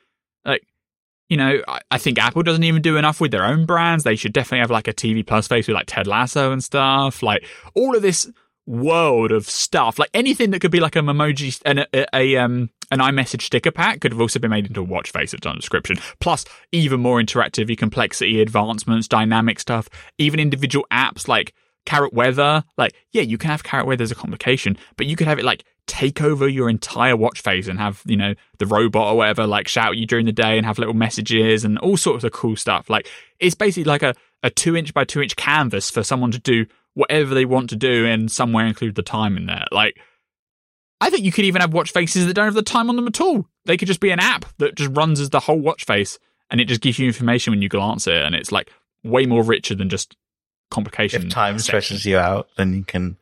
you know I, I think apple doesn't even do enough with their own brands they should definitely have like a tv plus face with like ted lasso and stuff like all of this world of stuff like anything that could be like a emoji and a, a, um an iMessage sticker pack could have also been made into a watch face it's on description. Plus, even more interactive complexity advancements, dynamic stuff, even individual apps like Carrot Weather. Like, yeah, you can have Carrot Weather as a complication, but you could have it like take over your entire watch face and have, you know, the robot or whatever like shout at you during the day and have little messages and all sorts of cool stuff. Like, it's basically like a, a two inch by two inch canvas for someone to do whatever they want to do and somewhere include the time in there. Like, I think you could even have watch faces that don't have the time on them at all. They could just be an app that just runs as the whole watch face and it just gives you information when you glance at it and it's like way more richer than just complication. If time stretches you out, then you can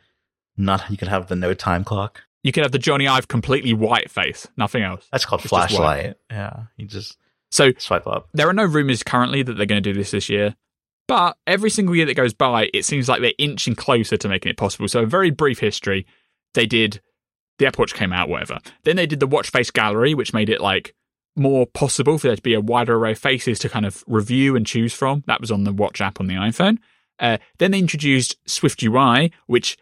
not, you can have the no time clock. You could have the Jony Ive completely white face, nothing else. That's called It's flashlight. Yeah, you just So swipe up. there are no rumors currently that they're going to do this this year, but every single year that goes by, it seems like they're inching closer to making it possible. So, a very brief history: they did the Apple Watch came out, whatever. Then they did the watch face gallery, which made it like more possible for there to be a wider array of faces to kind of review and choose from. That was on the Watch app on the iPhone. Uh, then they introduced Swift UI, which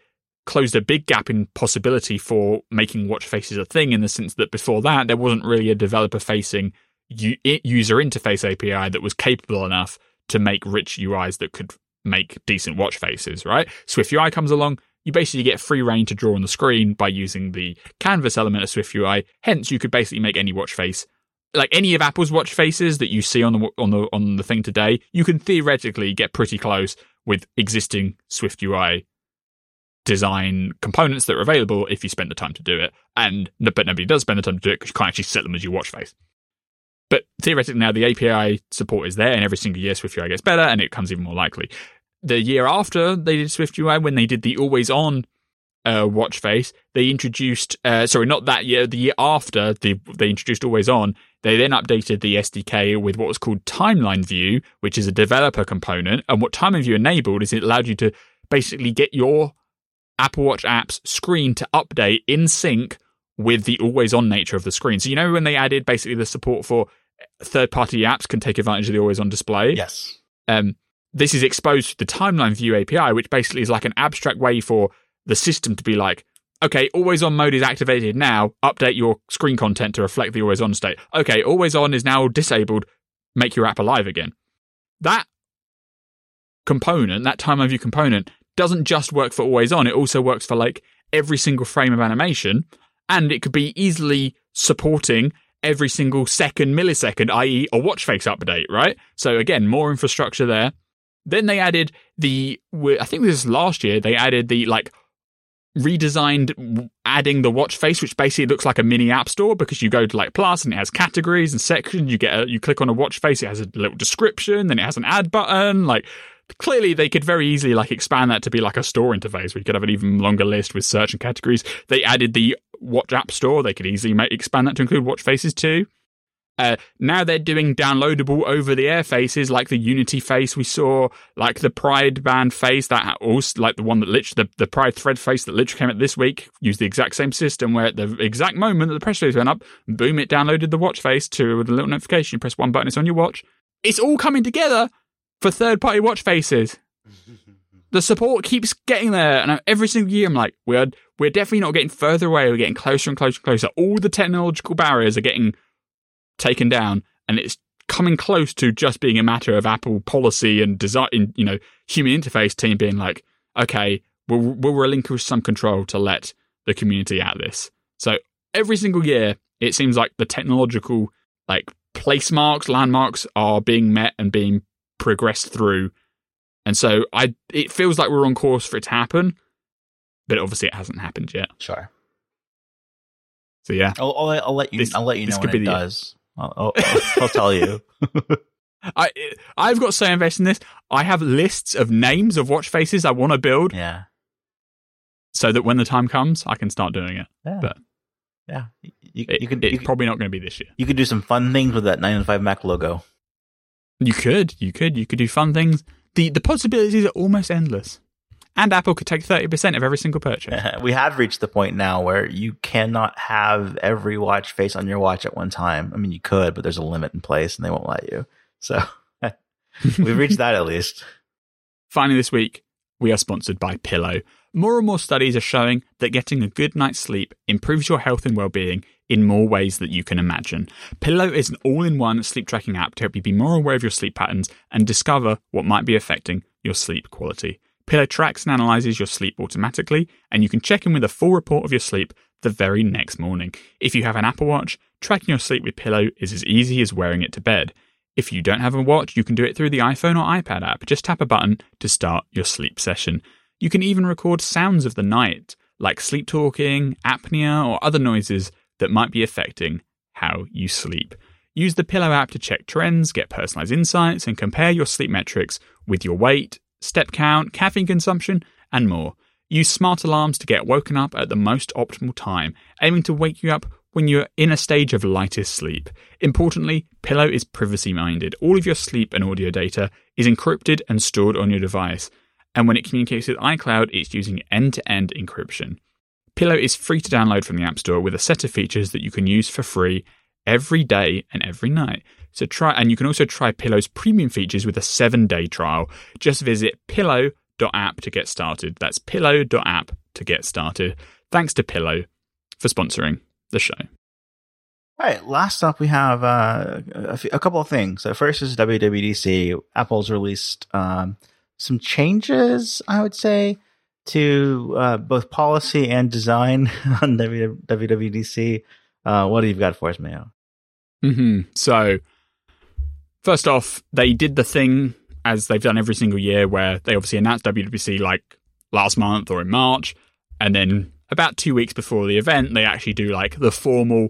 closed a big gap in possibility for making watch faces a thing in the sense that before that there wasn't really a developer facing user interface API that was capable enough to make rich UIs that could make decent watch faces, right? Swift UI comes along, you basically get free reign to draw on the screen by using the canvas element of Swift UI. Hence, you could basically make any watch face like any of Apple's watch faces that you see on the on the on the thing today, you can theoretically get pretty close with existing Swift UI design components that are available if you spend the time to do it. And but nobody does spend the time to do it because you can't actually set them as your watch face. But theoretically now the API support is there, and every single year Swift UI gets better, and it becomes even more likely. The year after they did Swift UI, when they did the always on uh, watch face, they introduced uh, sorry, not that year, the year after the, they introduced always on. They then updated the SDK with what was called Timeline View, which is a developer component. And what Timeline View enabled is it allowed you to basically get your Apple Watch app's screen to update in sync with the always on nature of the screen. So you know when they added basically the support for third party apps can take advantage of the always on display. Yes. Um, this is exposed to the Timeline View API, which basically is like an abstract way for the system to be like, okay, always on mode is activated now. Update your screen content to reflect the always on state. Okay, always on is now disabled. Make your app alive again. That component, that timeline view component, doesn't just work for always on. It also works for like every single frame of animation, and it could be easily supporting every single second millisecond, i.e., a watch face update, right? So again, more infrastructure there. Then they added the, I think this is last year, they added the like redesigned adding the watch face which basically looks like a mini app store because you go to like plus and it has categories and sections you get a, you click on a watch face it has a little description then it has an add button like clearly they could very easily like expand that to be like a store interface where you could have an even longer list with search and categories they added the watch app store they could easily make expand that to include watch faces too uh, now they're doing downloadable over the air faces like the Unity face we saw, like the Pride band face that also like the one that literally the, the Pride thread face that literally came out this week used the exact same system where at the exact moment that the press release went up, boom, it downloaded the watch face to with a little notification. You press one button, it's on your watch. It's all coming together for third party watch faces. [LAUGHS] the support keeps getting there, and every single year I'm like, we're we're definitely not getting further away. We're getting closer and closer and closer. All the technological barriers are getting taken down, and it's coming close to just being a matter of Apple policy and design, you know, human interface team being like, okay, we'll, we'll relinquish some control to let the community at this. So every single year, it seems like the technological like place marks, landmarks are being met and being progressed through. And so I, it feels like we're on course for it to happen, but obviously it hasn't happened yet. Sure. So yeah, I'll, I'll, I'll let you. This- I'll let you know when it does. I'll, I'll, [LAUGHS] I'll, tell you. [LAUGHS] I I've got so invested in this. I have lists of names of watch faces I want to build Yeah. so that when the time comes, I can start doing it. Yeah. But- yeah. You, it could it's you, could- probably not going to be this year. you could do some fun things with that 9to5Mac logo. You could, you could, you could do fun things. the The possibilities are almost endless, and Apple could take thirty percent of every single purchase. [LAUGHS] we have reached the point now where you cannot have every watch face on your watch at one time. I mean, you could, but there's a limit in place, and they won't let you. So [LAUGHS] we've reached that at least. Finally, this week, we are sponsored by Pillow. More and more studies are showing that getting a good night's sleep improves your health and well being in more ways that you can imagine. Pillow is an all in one sleep tracking app to help you be more aware of your sleep patterns and discover what might be affecting your sleep quality. Pillow tracks and analyzes your sleep automatically, and you can check in with a full report of your sleep the very next morning. If you have an Apple Watch, tracking your sleep with Pillow is as easy as wearing it to bed. If you don't have a watch, you can do it through the iPhone or iPad app. Just tap a button to start your sleep session. You can even record sounds of the night, like sleep talking, apnea, or other noises that might be affecting how you sleep. Use the Pillow app to check trends, get personalized insights, and compare your sleep metrics with your weight, step count, caffeine consumption, and more. Use smart alarms to get woken up at the most optimal time, aiming to wake you up when you're in a stage of lightest sleep. Importantly, Pillow is privacy minded. All of your sleep and audio data is encrypted and stored on your device. And when it communicates with iCloud, it's using end to end encryption. Pillow is free to download from the App Store with a set of features that you can use for free every day and every night. So try, and you can also try Pillow's premium features with a seven day trial. Just visit pillow.app to get started. That's pillow.app to get started. Thanks to Pillow for sponsoring the show. All right. Last up, we have uh, a, couple of things. So first is WWDC. Apple's released um, some changes, I would say, to uh, both policy and design [LAUGHS] on WWDC. Uh, what do you got for us, Mayo? Mm-hmm. So, first off, they did the thing as they've done every single year, where they obviously announced WWDC like last month or in March, and then about two weeks before the event, they actually do like the formal.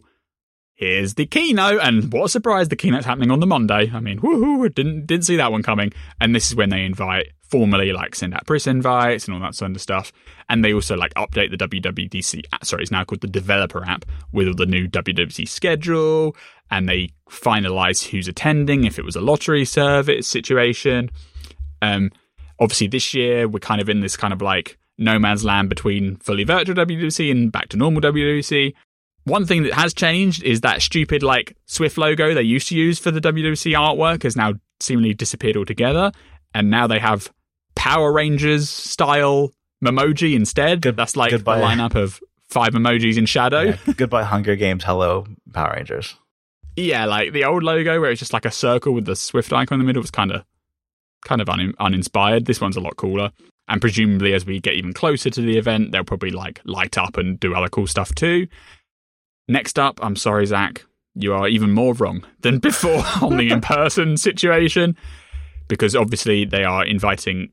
Here's the keynote, and what a surprise! The keynote's happening on the Monday. I mean, woohoo! Didn't didn't see that one coming. And this is when they invite formally like send out press invites and all that sort of stuff. And they also like update the WWDC. Sorry, it's now called the developer app with all the new WWDC schedule, and they finalize who's attending if it was a lottery service situation. Um, obviously this year we're kind of in this kind of like no man's land between fully virtual WWDC and back to normal WWDC. One thing that has changed is that stupid like Swift logo they used to use for the WWDC artwork has now seemingly disappeared altogether, and now they have Power Rangers style emoji instead. Good, That's like goodbye. the lineup of five emojis in shadow. Yeah, [LAUGHS] goodbye Hunger Games, hello Power Rangers. Yeah, like the old logo where it's just like a circle with the Swift icon in the middle was kind of kind of un- uninspired. This one's a lot cooler. And presumably, as we get even closer to the event, they'll probably like light up and do other cool stuff too. Next up, I'm sorry, Zac, you are even more wrong than [LAUGHS] before on the in person situation because obviously they are inviting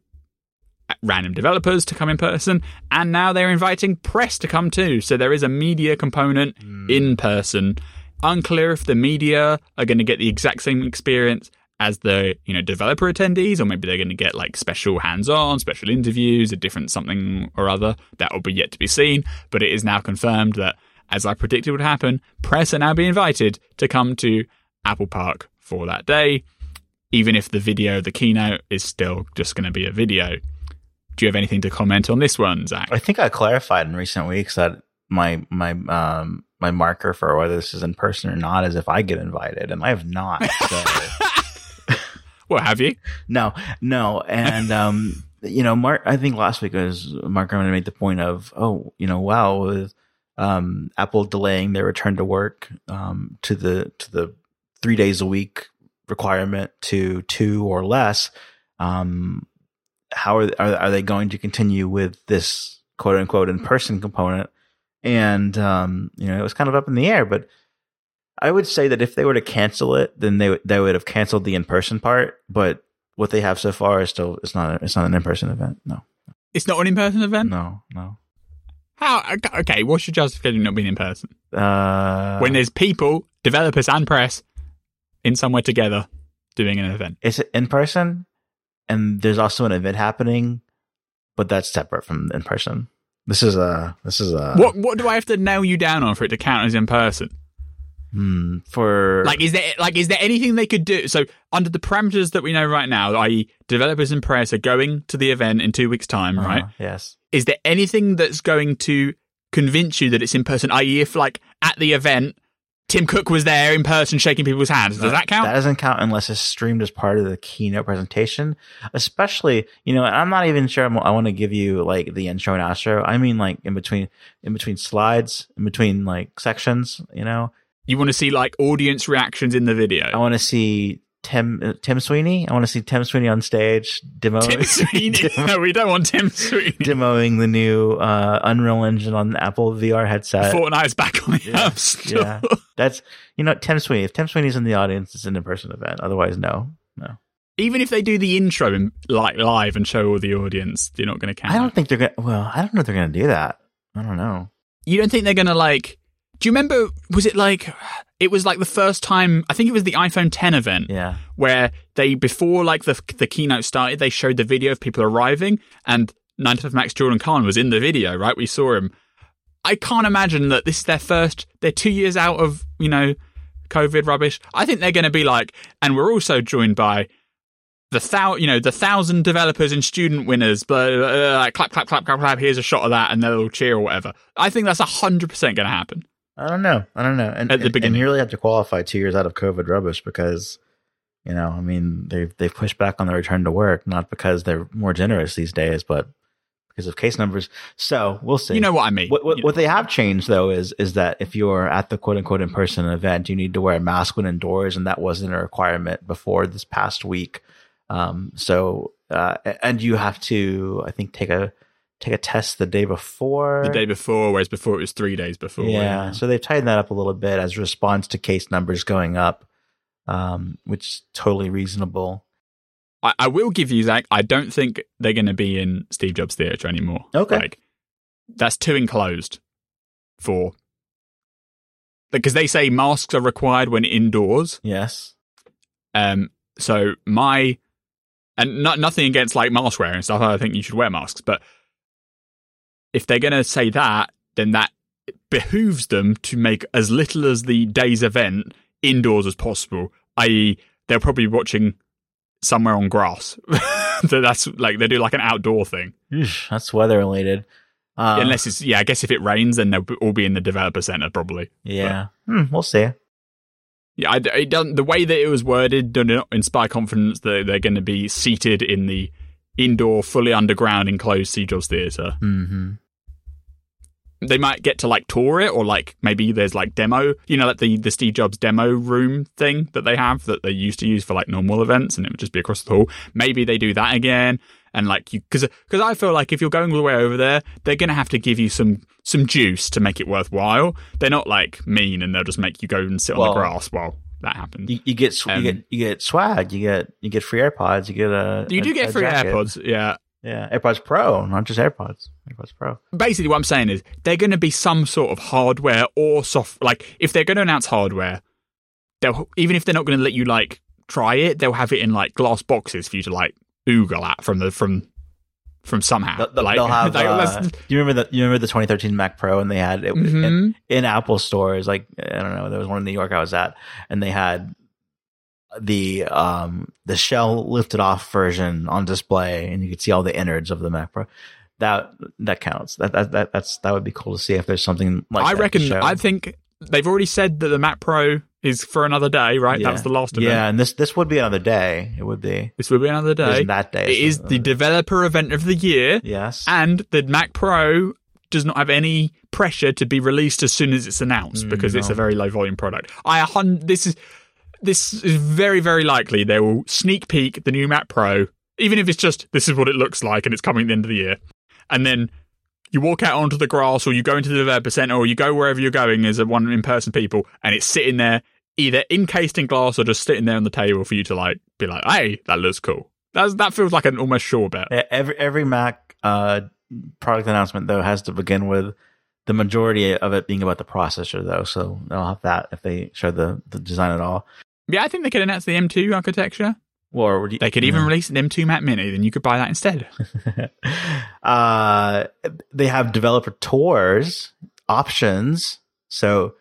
random developers to come in person, and now they're inviting press to come too. So there is a media component mm. in person. Unclear if the media are going to get the exact same experience as the you know developer attendees, or maybe they're going to get like special hands-on, special interviews, a different something or other. That will be yet to be seen. But it is now confirmed that, as I predicted would happen, press are now being invited to come to Apple Park for that day, even if the video, the keynote, is still just going to be a video. Do you have anything to comment on this one, Zac? I think I clarified in recent weeks that my my um my marker for whether this is in person or not is if I get invited, and I have not. So. [LAUGHS] well, have you? No, no, and [LAUGHS] um, you know, Mark. I think last week was Mark Gurman made the point of, oh, you know, wow, with um, Apple delaying their return to work um, to the to the three days a week requirement to two or less. Um, how are, are, are they going to continue with this quote unquote in person component? And um, you know, it was kind of up in the air, but I would say that if they were to cancel it, then they they would have canceled the in person part. But what they have so far is still it's not a, it's not an in person event. No, it's not an in person event. No, no. How? Okay, what's your justification not being in person? Uh, when there's people, developers, and press in somewhere together doing an event. It's in person, and there's also an event happening, but that's separate from in person. This is a this is a what what do I have to nail you down on for it to count as in person? Hmm, for like is there like is there anything they could do? So under the parameters that we know right now, i.e., developers and press are going to the event in two weeks' time, uh-huh, right? Yes. Is there anything that's going to convince you that it's in person? I.e., if like at the event Tim Cook was there in person shaking people's hands. Does that count? That doesn't count unless it's streamed as part of the keynote presentation. Especially, you know, I'm not even sure I'm, i want to give you like the intro and outro. I mean, like in between, in between slides, in between like sections. You know, you want to see like audience reactions in the video. I want to see Tim uh, Tim Sweeney. I want to see Tim Sweeney on stage demo. Tim [LAUGHS] Sweeney. [LAUGHS] demo, no, we don't want Tim Sweeney demoing the new uh, Unreal Engine on the Apple VR headset. Fortnite's back on the yeah, App Store. Yeah, [LAUGHS] that's you know Tim Sweeney. If Tim Sweeney's in the audience, it's an in-person event. Otherwise, no, no. Even if they do the intro in, like live and show all the audience, they're not going to count. I don't think they're going. to Well, I don't know if they're going to do that. I don't know. You don't think they're going to like do you remember? Was it like it was like the first time? I think it was the iPhone 10 event. Yeah, where they before like the the keynote started, they showed the video of people arriving, and 9to5Mac's Jordan Kahn was in the video, right? We saw him. I can't imagine that this is their first. They're two years out of you know COVID rubbish. I think they're going to be like, and we're also joined by the thou, you know, the thousand developers and student winners. Blah, blah, blah, like clap, clap, clap, clap, clap. Here's a shot of that, and they'll cheer or whatever. I think that's hundred percent going to happen. I don't know. I don't know. And, At the and- beginning. and you really have to qualify two years out of COVID rubbish because, you know, I mean, they've they've pushed back on the return to work, not because they're more generous these days, but because of case numbers. So we'll see. You know what I mean? What, what, what they have changed though is is that if you're at the quote unquote in person event, you need to wear a mask when indoors, and that wasn't a requirement before this past week. Um, so uh, and you have to, I think, take a take a test the day before. the day before, whereas before it was three days before. yeah, so they've tightened that up a little bit as a response to case numbers going up, um, which is totally reasonable. I, I will give you Zac. I don't think they're going to be in Steve Jobs Theatre anymore. Okay. like that's too enclosed for because they say masks are required when indoors. Yes. Um, so my and not nothing against like mask wearing and stuff. I think you should wear masks, but if they're going to say that, then that behooves them to make as little as the day's event indoors as possible. I.e., they're probably watching somewhere on grass. [LAUGHS] so that's like they do like an outdoor thing. Eesh, that's weather related. Uh, Unless it's yeah, I guess if it rains, then they'll all be in the developer center probably. yeah, hmm, we'll see. Yeah, I, it doesn't. The way that it was worded does not inspire confidence that they're going to be seated in the indoor, fully underground, enclosed Steve Jobs Theatre. hmm They might get to like tour it, or like maybe there's like demo, you know, like the the Steve Jobs demo room thing that they have that they used to use for like normal events, and it would just be across the hall. Maybe they do that again, and like you, because because I feel like if you're going all the way over there, they're going to have to give you some some juice to make it worthwhile. They're not like mean, and they'll just make you go and sit on the grass while that happens. You, you get sw- Um, you get you get swag. You get you get free AirPods. You get a You a- do get a free jacket. AirPods, yeah. Yeah, AirPods Pro, not just AirPods. AirPods Pro. Basically, what I'm saying is they're going to be some sort of hardware or soft. Like, if they're going to announce hardware, they'll even if they're not going to let you like try it, they'll have it in like glass boxes for you to like oogle at from the from from somehow. They'll, they'll- like, they'll have. [LAUGHS] like, uh, do you remember the you remember the 2013 Mac Pro and they had it was in, in Apple stores. Like I don't know, there was one in New York I was at, and they had the um the shell lifted off version on display, and you could see all the innards of the Mac Pro. That that counts. That that, that that's that would be cool to see if there's something like. I reckon. I think they've already said that the Mac Pro is for another day, right? Yeah. That was the last event. Yeah, and this this would be another day. It would be. This would be another day. isn't that day. It is the developer event of the year. yes. and the Mac Pro does not have any pressure to be released as soon as it's announced Mm, because it's a very low volume product. I this is this is very very likely they will sneak peek the new Mac Pro, even if it's just this is what it looks like and it's coming at the end of the year, and then. You walk out onto the grass, or you go into the developer center, or you go wherever you're going as a one in person people, and it's sitting there either encased in glass or just sitting there on the table for you to like be like, "Hey, that looks cool." That's, that feels like an almost sure bet. Yeah, Every every Mac uh, product announcement though has to begin with the majority of it being about the processor though, so they'll have that if they show the, the design at all. Yeah, I think they could announce the M2 architecture. Or would you- They could even yeah. release an M2 Mac Mini, then you could buy that instead. [LAUGHS] uh, they have developer tours options, so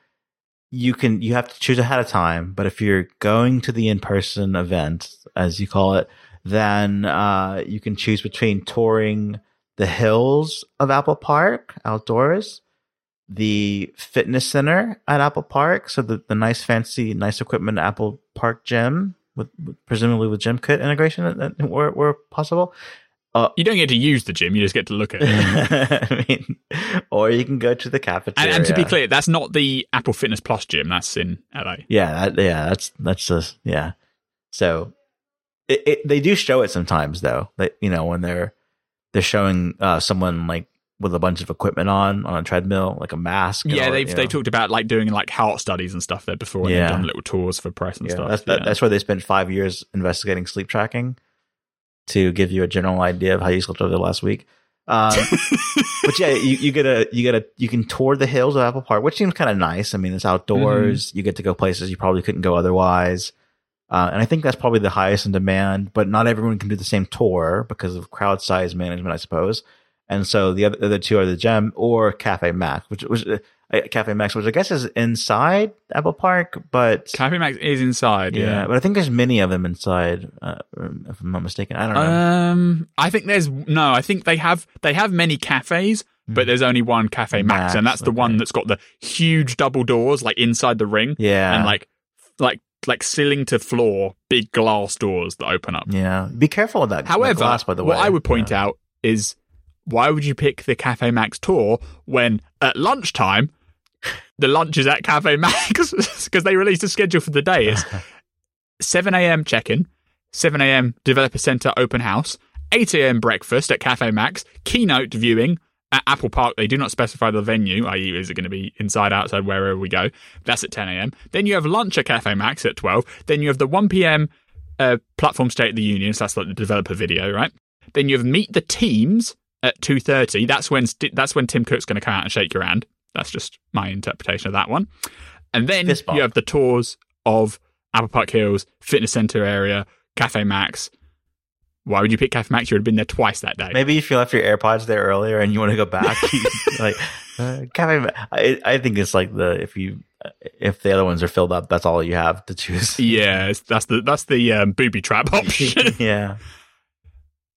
you can you have to choose ahead of time. But if you're going to the in person event, as you call it, then uh, you can choose between touring the hills of Apple Park outdoors, the fitness center at Apple Park, so the, the nice fancy nice equipment Apple Park gym with, presumably with gym kit integration where, where possible. You don't get to use the gym, you just get to look at it. [LAUGHS] I mean, or you can go to the and, cafeteria. and to be clear, that's not the Apple Fitness Plus gym, that's in LA. yeah, that, yeah, that's that's just yeah. So it, it, they do show it sometimes though. That you know when they're they're showing uh, someone like with a bunch of equipment on on a treadmill, like a mask. Yeah, they've they talked about like doing like heart studies and stuff there before, and Yeah. they've done little tours for press and Yeah, stuff. that's that, yeah. that's where they spent five years investigating sleep tracking to give you a general idea of how you slept over the last week. Um, [LAUGHS] but yeah, you, you get a you get a you can tour the hills of Apple Park, which seems kind of nice. I mean, it's outdoors. Mm-hmm. You get to go places you probably couldn't go otherwise. Uh, and I think that's probably the highest in demand. But not everyone can do the same tour because of crowd size management, I suppose. And so the other, the other two are the Gem or Caffè Macs, which was uh, Caffè Macs, which I guess is inside Apple Park, but Caffè Macs is inside. yeah, Yeah. but I think there's many of them inside. Uh, if I'm not mistaken, I don't know. Um, I think there's no. I think they have they have many cafes, but there's only one Caffè Macs. Max, and that's the one that's got the huge double doors like inside the ring, yeah, and like like like ceiling to floor, big glass doors that open up. yeah. Be careful of that. that However, glass, by the what. I would point Yeah. out is why would you pick the Caffè Macs tour when at lunchtime the lunch is at Cafe [LAUGHS] Max because they released a schedule for the day. It's [LAUGHS] 7 a.m. check in, 7 a.m. developer center open house, 8 a.m. breakfast at Caffè Macs, keynote viewing at Apple Park. They do not specify the venue, i.e., is it going to be inside, outside, wherever we go? That's at 10 a.m. Then you have lunch at Cafe Max at 12. Then you have the 1 p.m. Uh, platform State of the Union. So that's like the developer video, right? Then you have meet the teams at 2:30. That's when that's when Tim Cook's going to come out and shake your hand. That's just my interpretation of that one. And then you have the tours of Apple Park Hills, Fitness Center area, Caffè Macs. Why would you pick Caffè Macs? You would have been there twice that day. Maybe if you left your AirPods there earlier and you want to go back, [LAUGHS] like uh, Cafe. Ma- I I think it's like the if you if the other ones are filled up, that's all you have to choose. Yeah, that's the that's the um, booby trap [LAUGHS] option. yeah,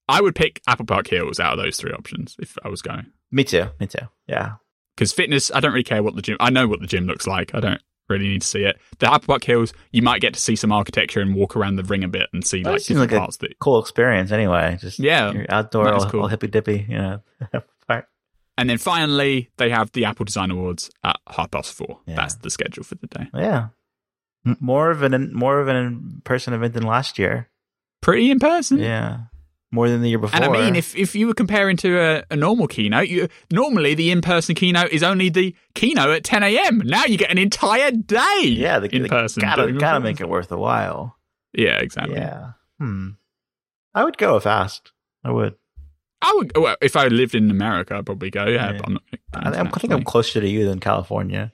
I would pick Apple Park Hills out of those three options if I was going. me too. Me too. Yeah, Because fitness, I don't really care what the gym. I know what the gym looks like. I don't really need to see it. The Apple Park Hills, you might get to see some architecture and walk around the ring a bit and see That like seems different like a- parts that. cool experience. Anyway, just Yeah, outdoor, all, cool. all hippy dippy. You know. [LAUGHS] And then finally, they have the Apple Design Awards at half past four. Yeah. That's the schedule for the day. Yeah, more of an more of an in person event than last year. Pretty in person. Yeah, more than the year before. And I mean, if, if you were comparing to a, a normal keynote, you, normally the in person keynote is only the keynote at 10 a.m. Now you get an entire day yeah, the, in the- person. gotta gotta make it worth a while. Yeah, exactly. Yeah. Hmm. I would go fast. I would. I would, well, if I lived in America, I'd probably go. Yeah, Yeah. but I'm not. I, I'm- I think I'm closer to you than California.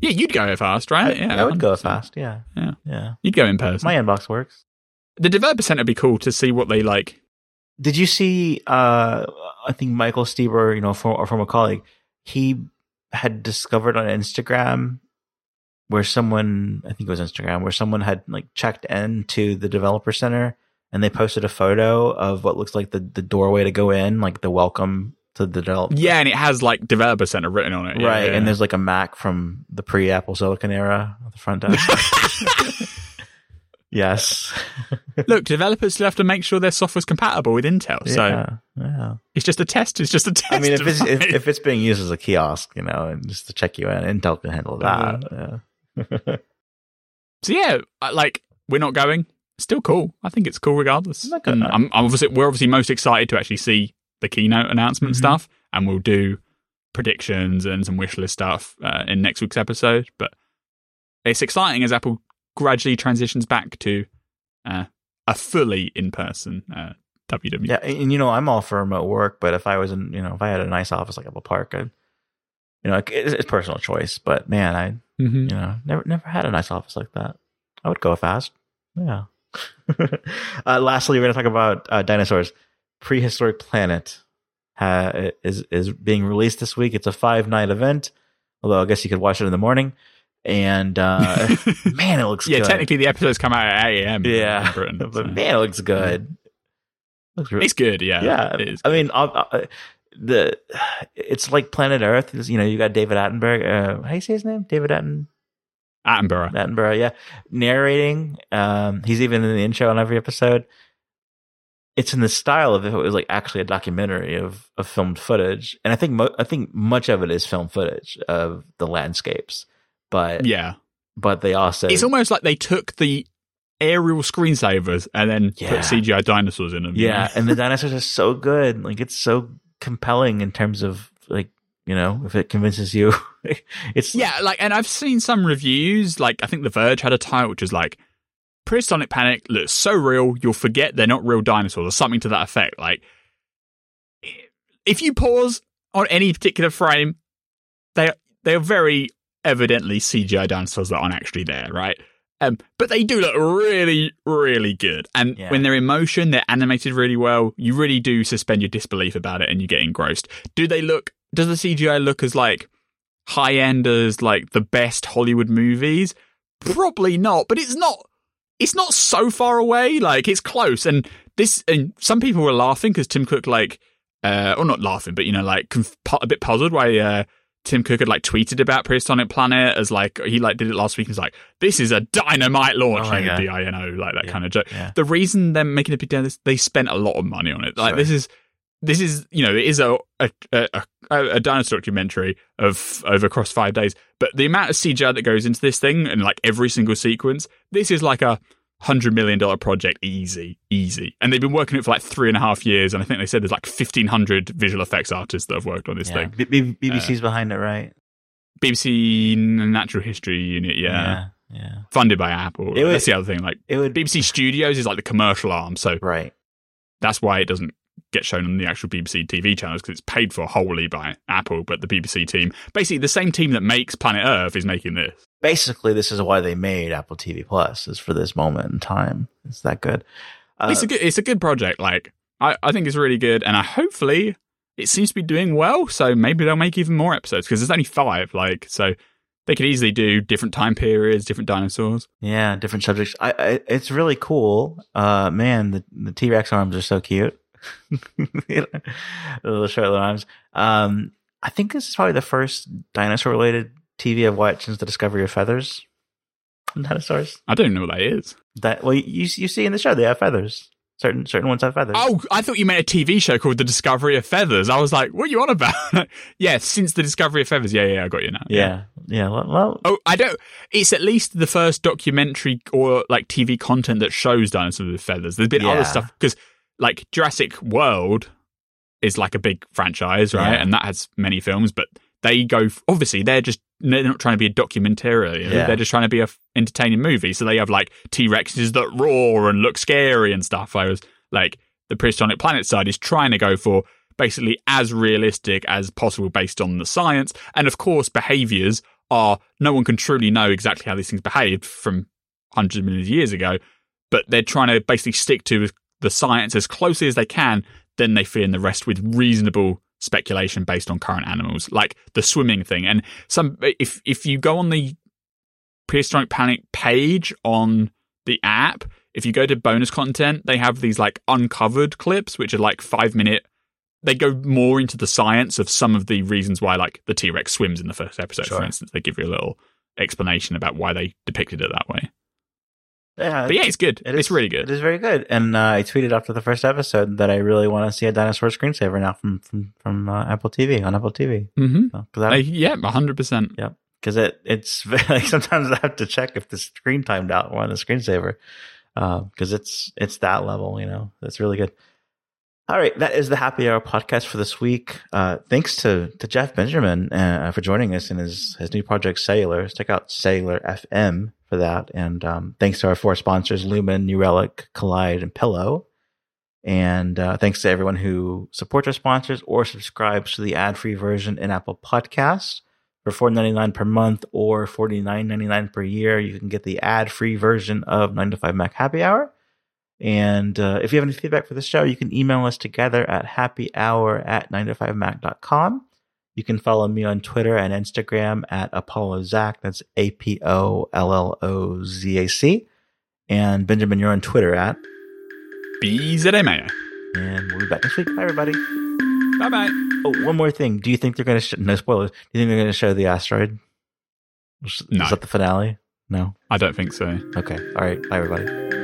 Yeah, you'd go fast, right? I, yeah, I would go 100%. fast. Yeah. Yeah. Yeah. You'd go in person. My inbox works. the developer center would be cool to see what they like. Did you see? Uh, I think Michael Steeber, you know, from a colleague, he had discovered on Instagram where someone, I think it was Instagram, where someone had like checked into the developer center and they posted a photo of what looks like the, the doorway to go in, like the welcome to the developer. Yeah, and it has like developer center written on it. Yeah, right. yeah. And there's like a Mac from the pre Apple Silicon era at the front desk. [LAUGHS] yes. [LAUGHS] look, developers still have to make sure their software's compatible with Intel. So yeah. Yeah. it's just a test. It's just a test. I mean, if it's if, if it's being used as a kiosk, you know, and just to check you in, Intel can handle that. Yeah. [LAUGHS] so yeah, like we're not going. Still cool. I think it's cool regardless. And. I'm, I'm obviously we're obviously most excited to actually see the keynote announcement Mhm. stuff, and we'll do predictions and some wish list stuff uh, in next week's episode. But it's exciting as Apple gradually transitions back to uh, a fully in person uh, WW. yeah, and you know, I'm all for remote work, but if I was in, you know, if I had a nice office like Apple Park, I'd, you know, it's, it's personal choice. But man, I, Mhm. you know, never never had a nice office like that. I would go fast. Yeah. [LAUGHS] uh, lastly, we're going to talk about uh, dinosaurs. Prehistoric Planet ha- is is being released this week. It's a five night event, although I guess you could watch it in the morning. And uh, [LAUGHS] man, it looks good. yeah, good. technically the episodes come out at 8 a.m. yeah, in Britain, but so. man, it looks good. Looks really, it's good. Yeah, yeah. It is. I mean, uh, uh, the it's like Planet Earth. You know, you got David Attenborough. Uh, how do you say his name? David Atten Attenborough. Attenborough. Yeah, narrating. Um, he's even in the intro on every episode. It's in the style of if it was like actually a documentary of of filmed footage, and I think mo- I think much of it is film footage of the landscapes, but Yeah, but they also it's almost like they took the aerial screensavers and then Yeah. put CGI dinosaurs in them. Yeah, and the [LAUGHS] dinosaurs are so good. Like it's so compelling in terms of like you know if it convinces you, [LAUGHS] it's yeah. Like, and I've seen some reviews. Like, I think The Verge had a title which was like, "Prehistoric Panic looks so real, you'll forget they're not real dinosaurs," or something to that effect. Like, if you pause on any particular frame, they they are very evidently CGI dinosaurs that aren't actually there, right? Um, but they do look really, really good. And Yeah. when they're in motion, they're animated really well. You really do suspend your disbelief about it and you get engrossed. Do they look, does the CGI look as like high end as like the best Hollywood movies? Probably not, but it's not, it's not so far away. Like it's close. And this, and some people were laughing because Tim Cook, like, uh, or not laughing, but you know, like conf- a bit puzzled why, uh, Tim Cook had like tweeted about Prehistoric Planet as like he like did it last week. Was like, "This is a dynamite launch, Oh my like a God. D-I-N-O, like that Yeah. kind of joke." Yeah. The reason they're making a big deal this, they spent a lot of money on it. Like Sure. this is this is you know it is a a, a, a, a dinosaur documentary of over across five days, but the amount of CGI that goes into this thing and like every single sequence, this is like a hundred million dollar project, easy, easy. And they've been working on it for like three and a half years, and I think they said there's like fifteen hundred visual effects artists that have worked on this Yeah. thing. B- B- BBC's behind it, right? BBC Natural History Unit, yeah, yeah. yeah. funded by Apple. It would- That's the other thing. Like It would BBC Studios is like the commercial arm, so right. that's why it doesn't get shown on the actual BBC TV channels because it's paid for wholly by Apple. But the BBC team, basically the same team that makes Planet Earth, is making this. Basically, this is why they made Apple TV Plus is for this moment in time. It's that good. Uh, it's a good, it's a good project. Like I, I think it's really good, and I hopefully it seems to be doing well. So maybe they'll make even more episodes because there's only five. Like so. They could easily do different time periods, different dinosaurs. Yeah, different subjects. I, I it's really cool. Uh, man, the the T Rex arms are so cute. the [LAUGHS] little short arms. Um, I think this is probably the first dinosaur related TV I've watched since the discovery of feathers. Dinosaurs. I don't know what that is. That well, you you see in the show they have feathers. Certain certain ones have feathers. Oh, I thought you meant a TV show called The Discovery of Feathers. I was like, what are you on about? [LAUGHS] yeah, since The Discovery of Feathers. Yeah, yeah, I got you now. yeah, yeah. Well, well, Oh, I don't. It's at least the first documentary or like TV content that shows dinosaurs with feathers. There's been Yeah. other stuff because like Jurassic World is like a big franchise, right? Yeah. And that has many films, but they go obviously they're just they're not trying to be a documentary. Yeah. They're just trying to be a f- entertaining movie. So they have like T Rexes that roar and look scary and stuff. Whereas like the Prehistoric Planet side is trying to go for basically as realistic as possible based on the science. And of course, behaviors are no one can truly know exactly how these things behaved from hundreds of millions of years ago, but they're trying to basically stick to the science as closely as they can. Then they fill in the rest with reasonable speculation based on current animals, like the swimming thing. And some, if if you go on the Prehistoric Planet page on the app, if you go to bonus content, they have these like uncovered clips, which are like five minute. They go more into the science of some of the reasons why, like the T Rex swims in the first episode, Sure. for instance. They give you a little explanation about why they depicted it that way. Yeah. But yeah, it's good. It it's is- really good. It is very good. And uh, I tweeted after the first episode that I really want to see a dinosaur screensaver now from from from uh, Apple TV on Apple TV. hmm Because I, yeah, hundred percent. Yep. Because it it's [LAUGHS] like sometimes I have to check if the screen timed out on the screensaver because it's it's that level. You know, that's really good. All right, that is the Happy Hour podcast for this week. Uh, thanks to to Jeff Benjamin uh, for joining us in his his new project Sailor. Check out Sailor FM for that, and um, thanks to our four sponsors: Lumin, New Relic, Kolide, and Pillow. And uh, thanks to everyone who supports our sponsors or subscribes to the ad free version in Apple Podcasts for four ninety nine per month or forty nine ninety nine per year. You can get the ad free version of 9to5Mac Happy Hour. And uh, if you have any feedback for the show, you can email us together at happyhour at 9to5mac.com. You can follow me on Twitter and Instagram at Apollo Zac. That's A P O L L O Z A C. And Benjamin, you're on Twitter at. bzamayo. And we'll be back next week. Bye, everybody. Bye bye. Oh, one more thing. Do you think they're going to sh- no spoilers? Do you think they're going to show the asteroid? Is No. that the finale? No. I don't think so. Okay. All right. Bye, everybody.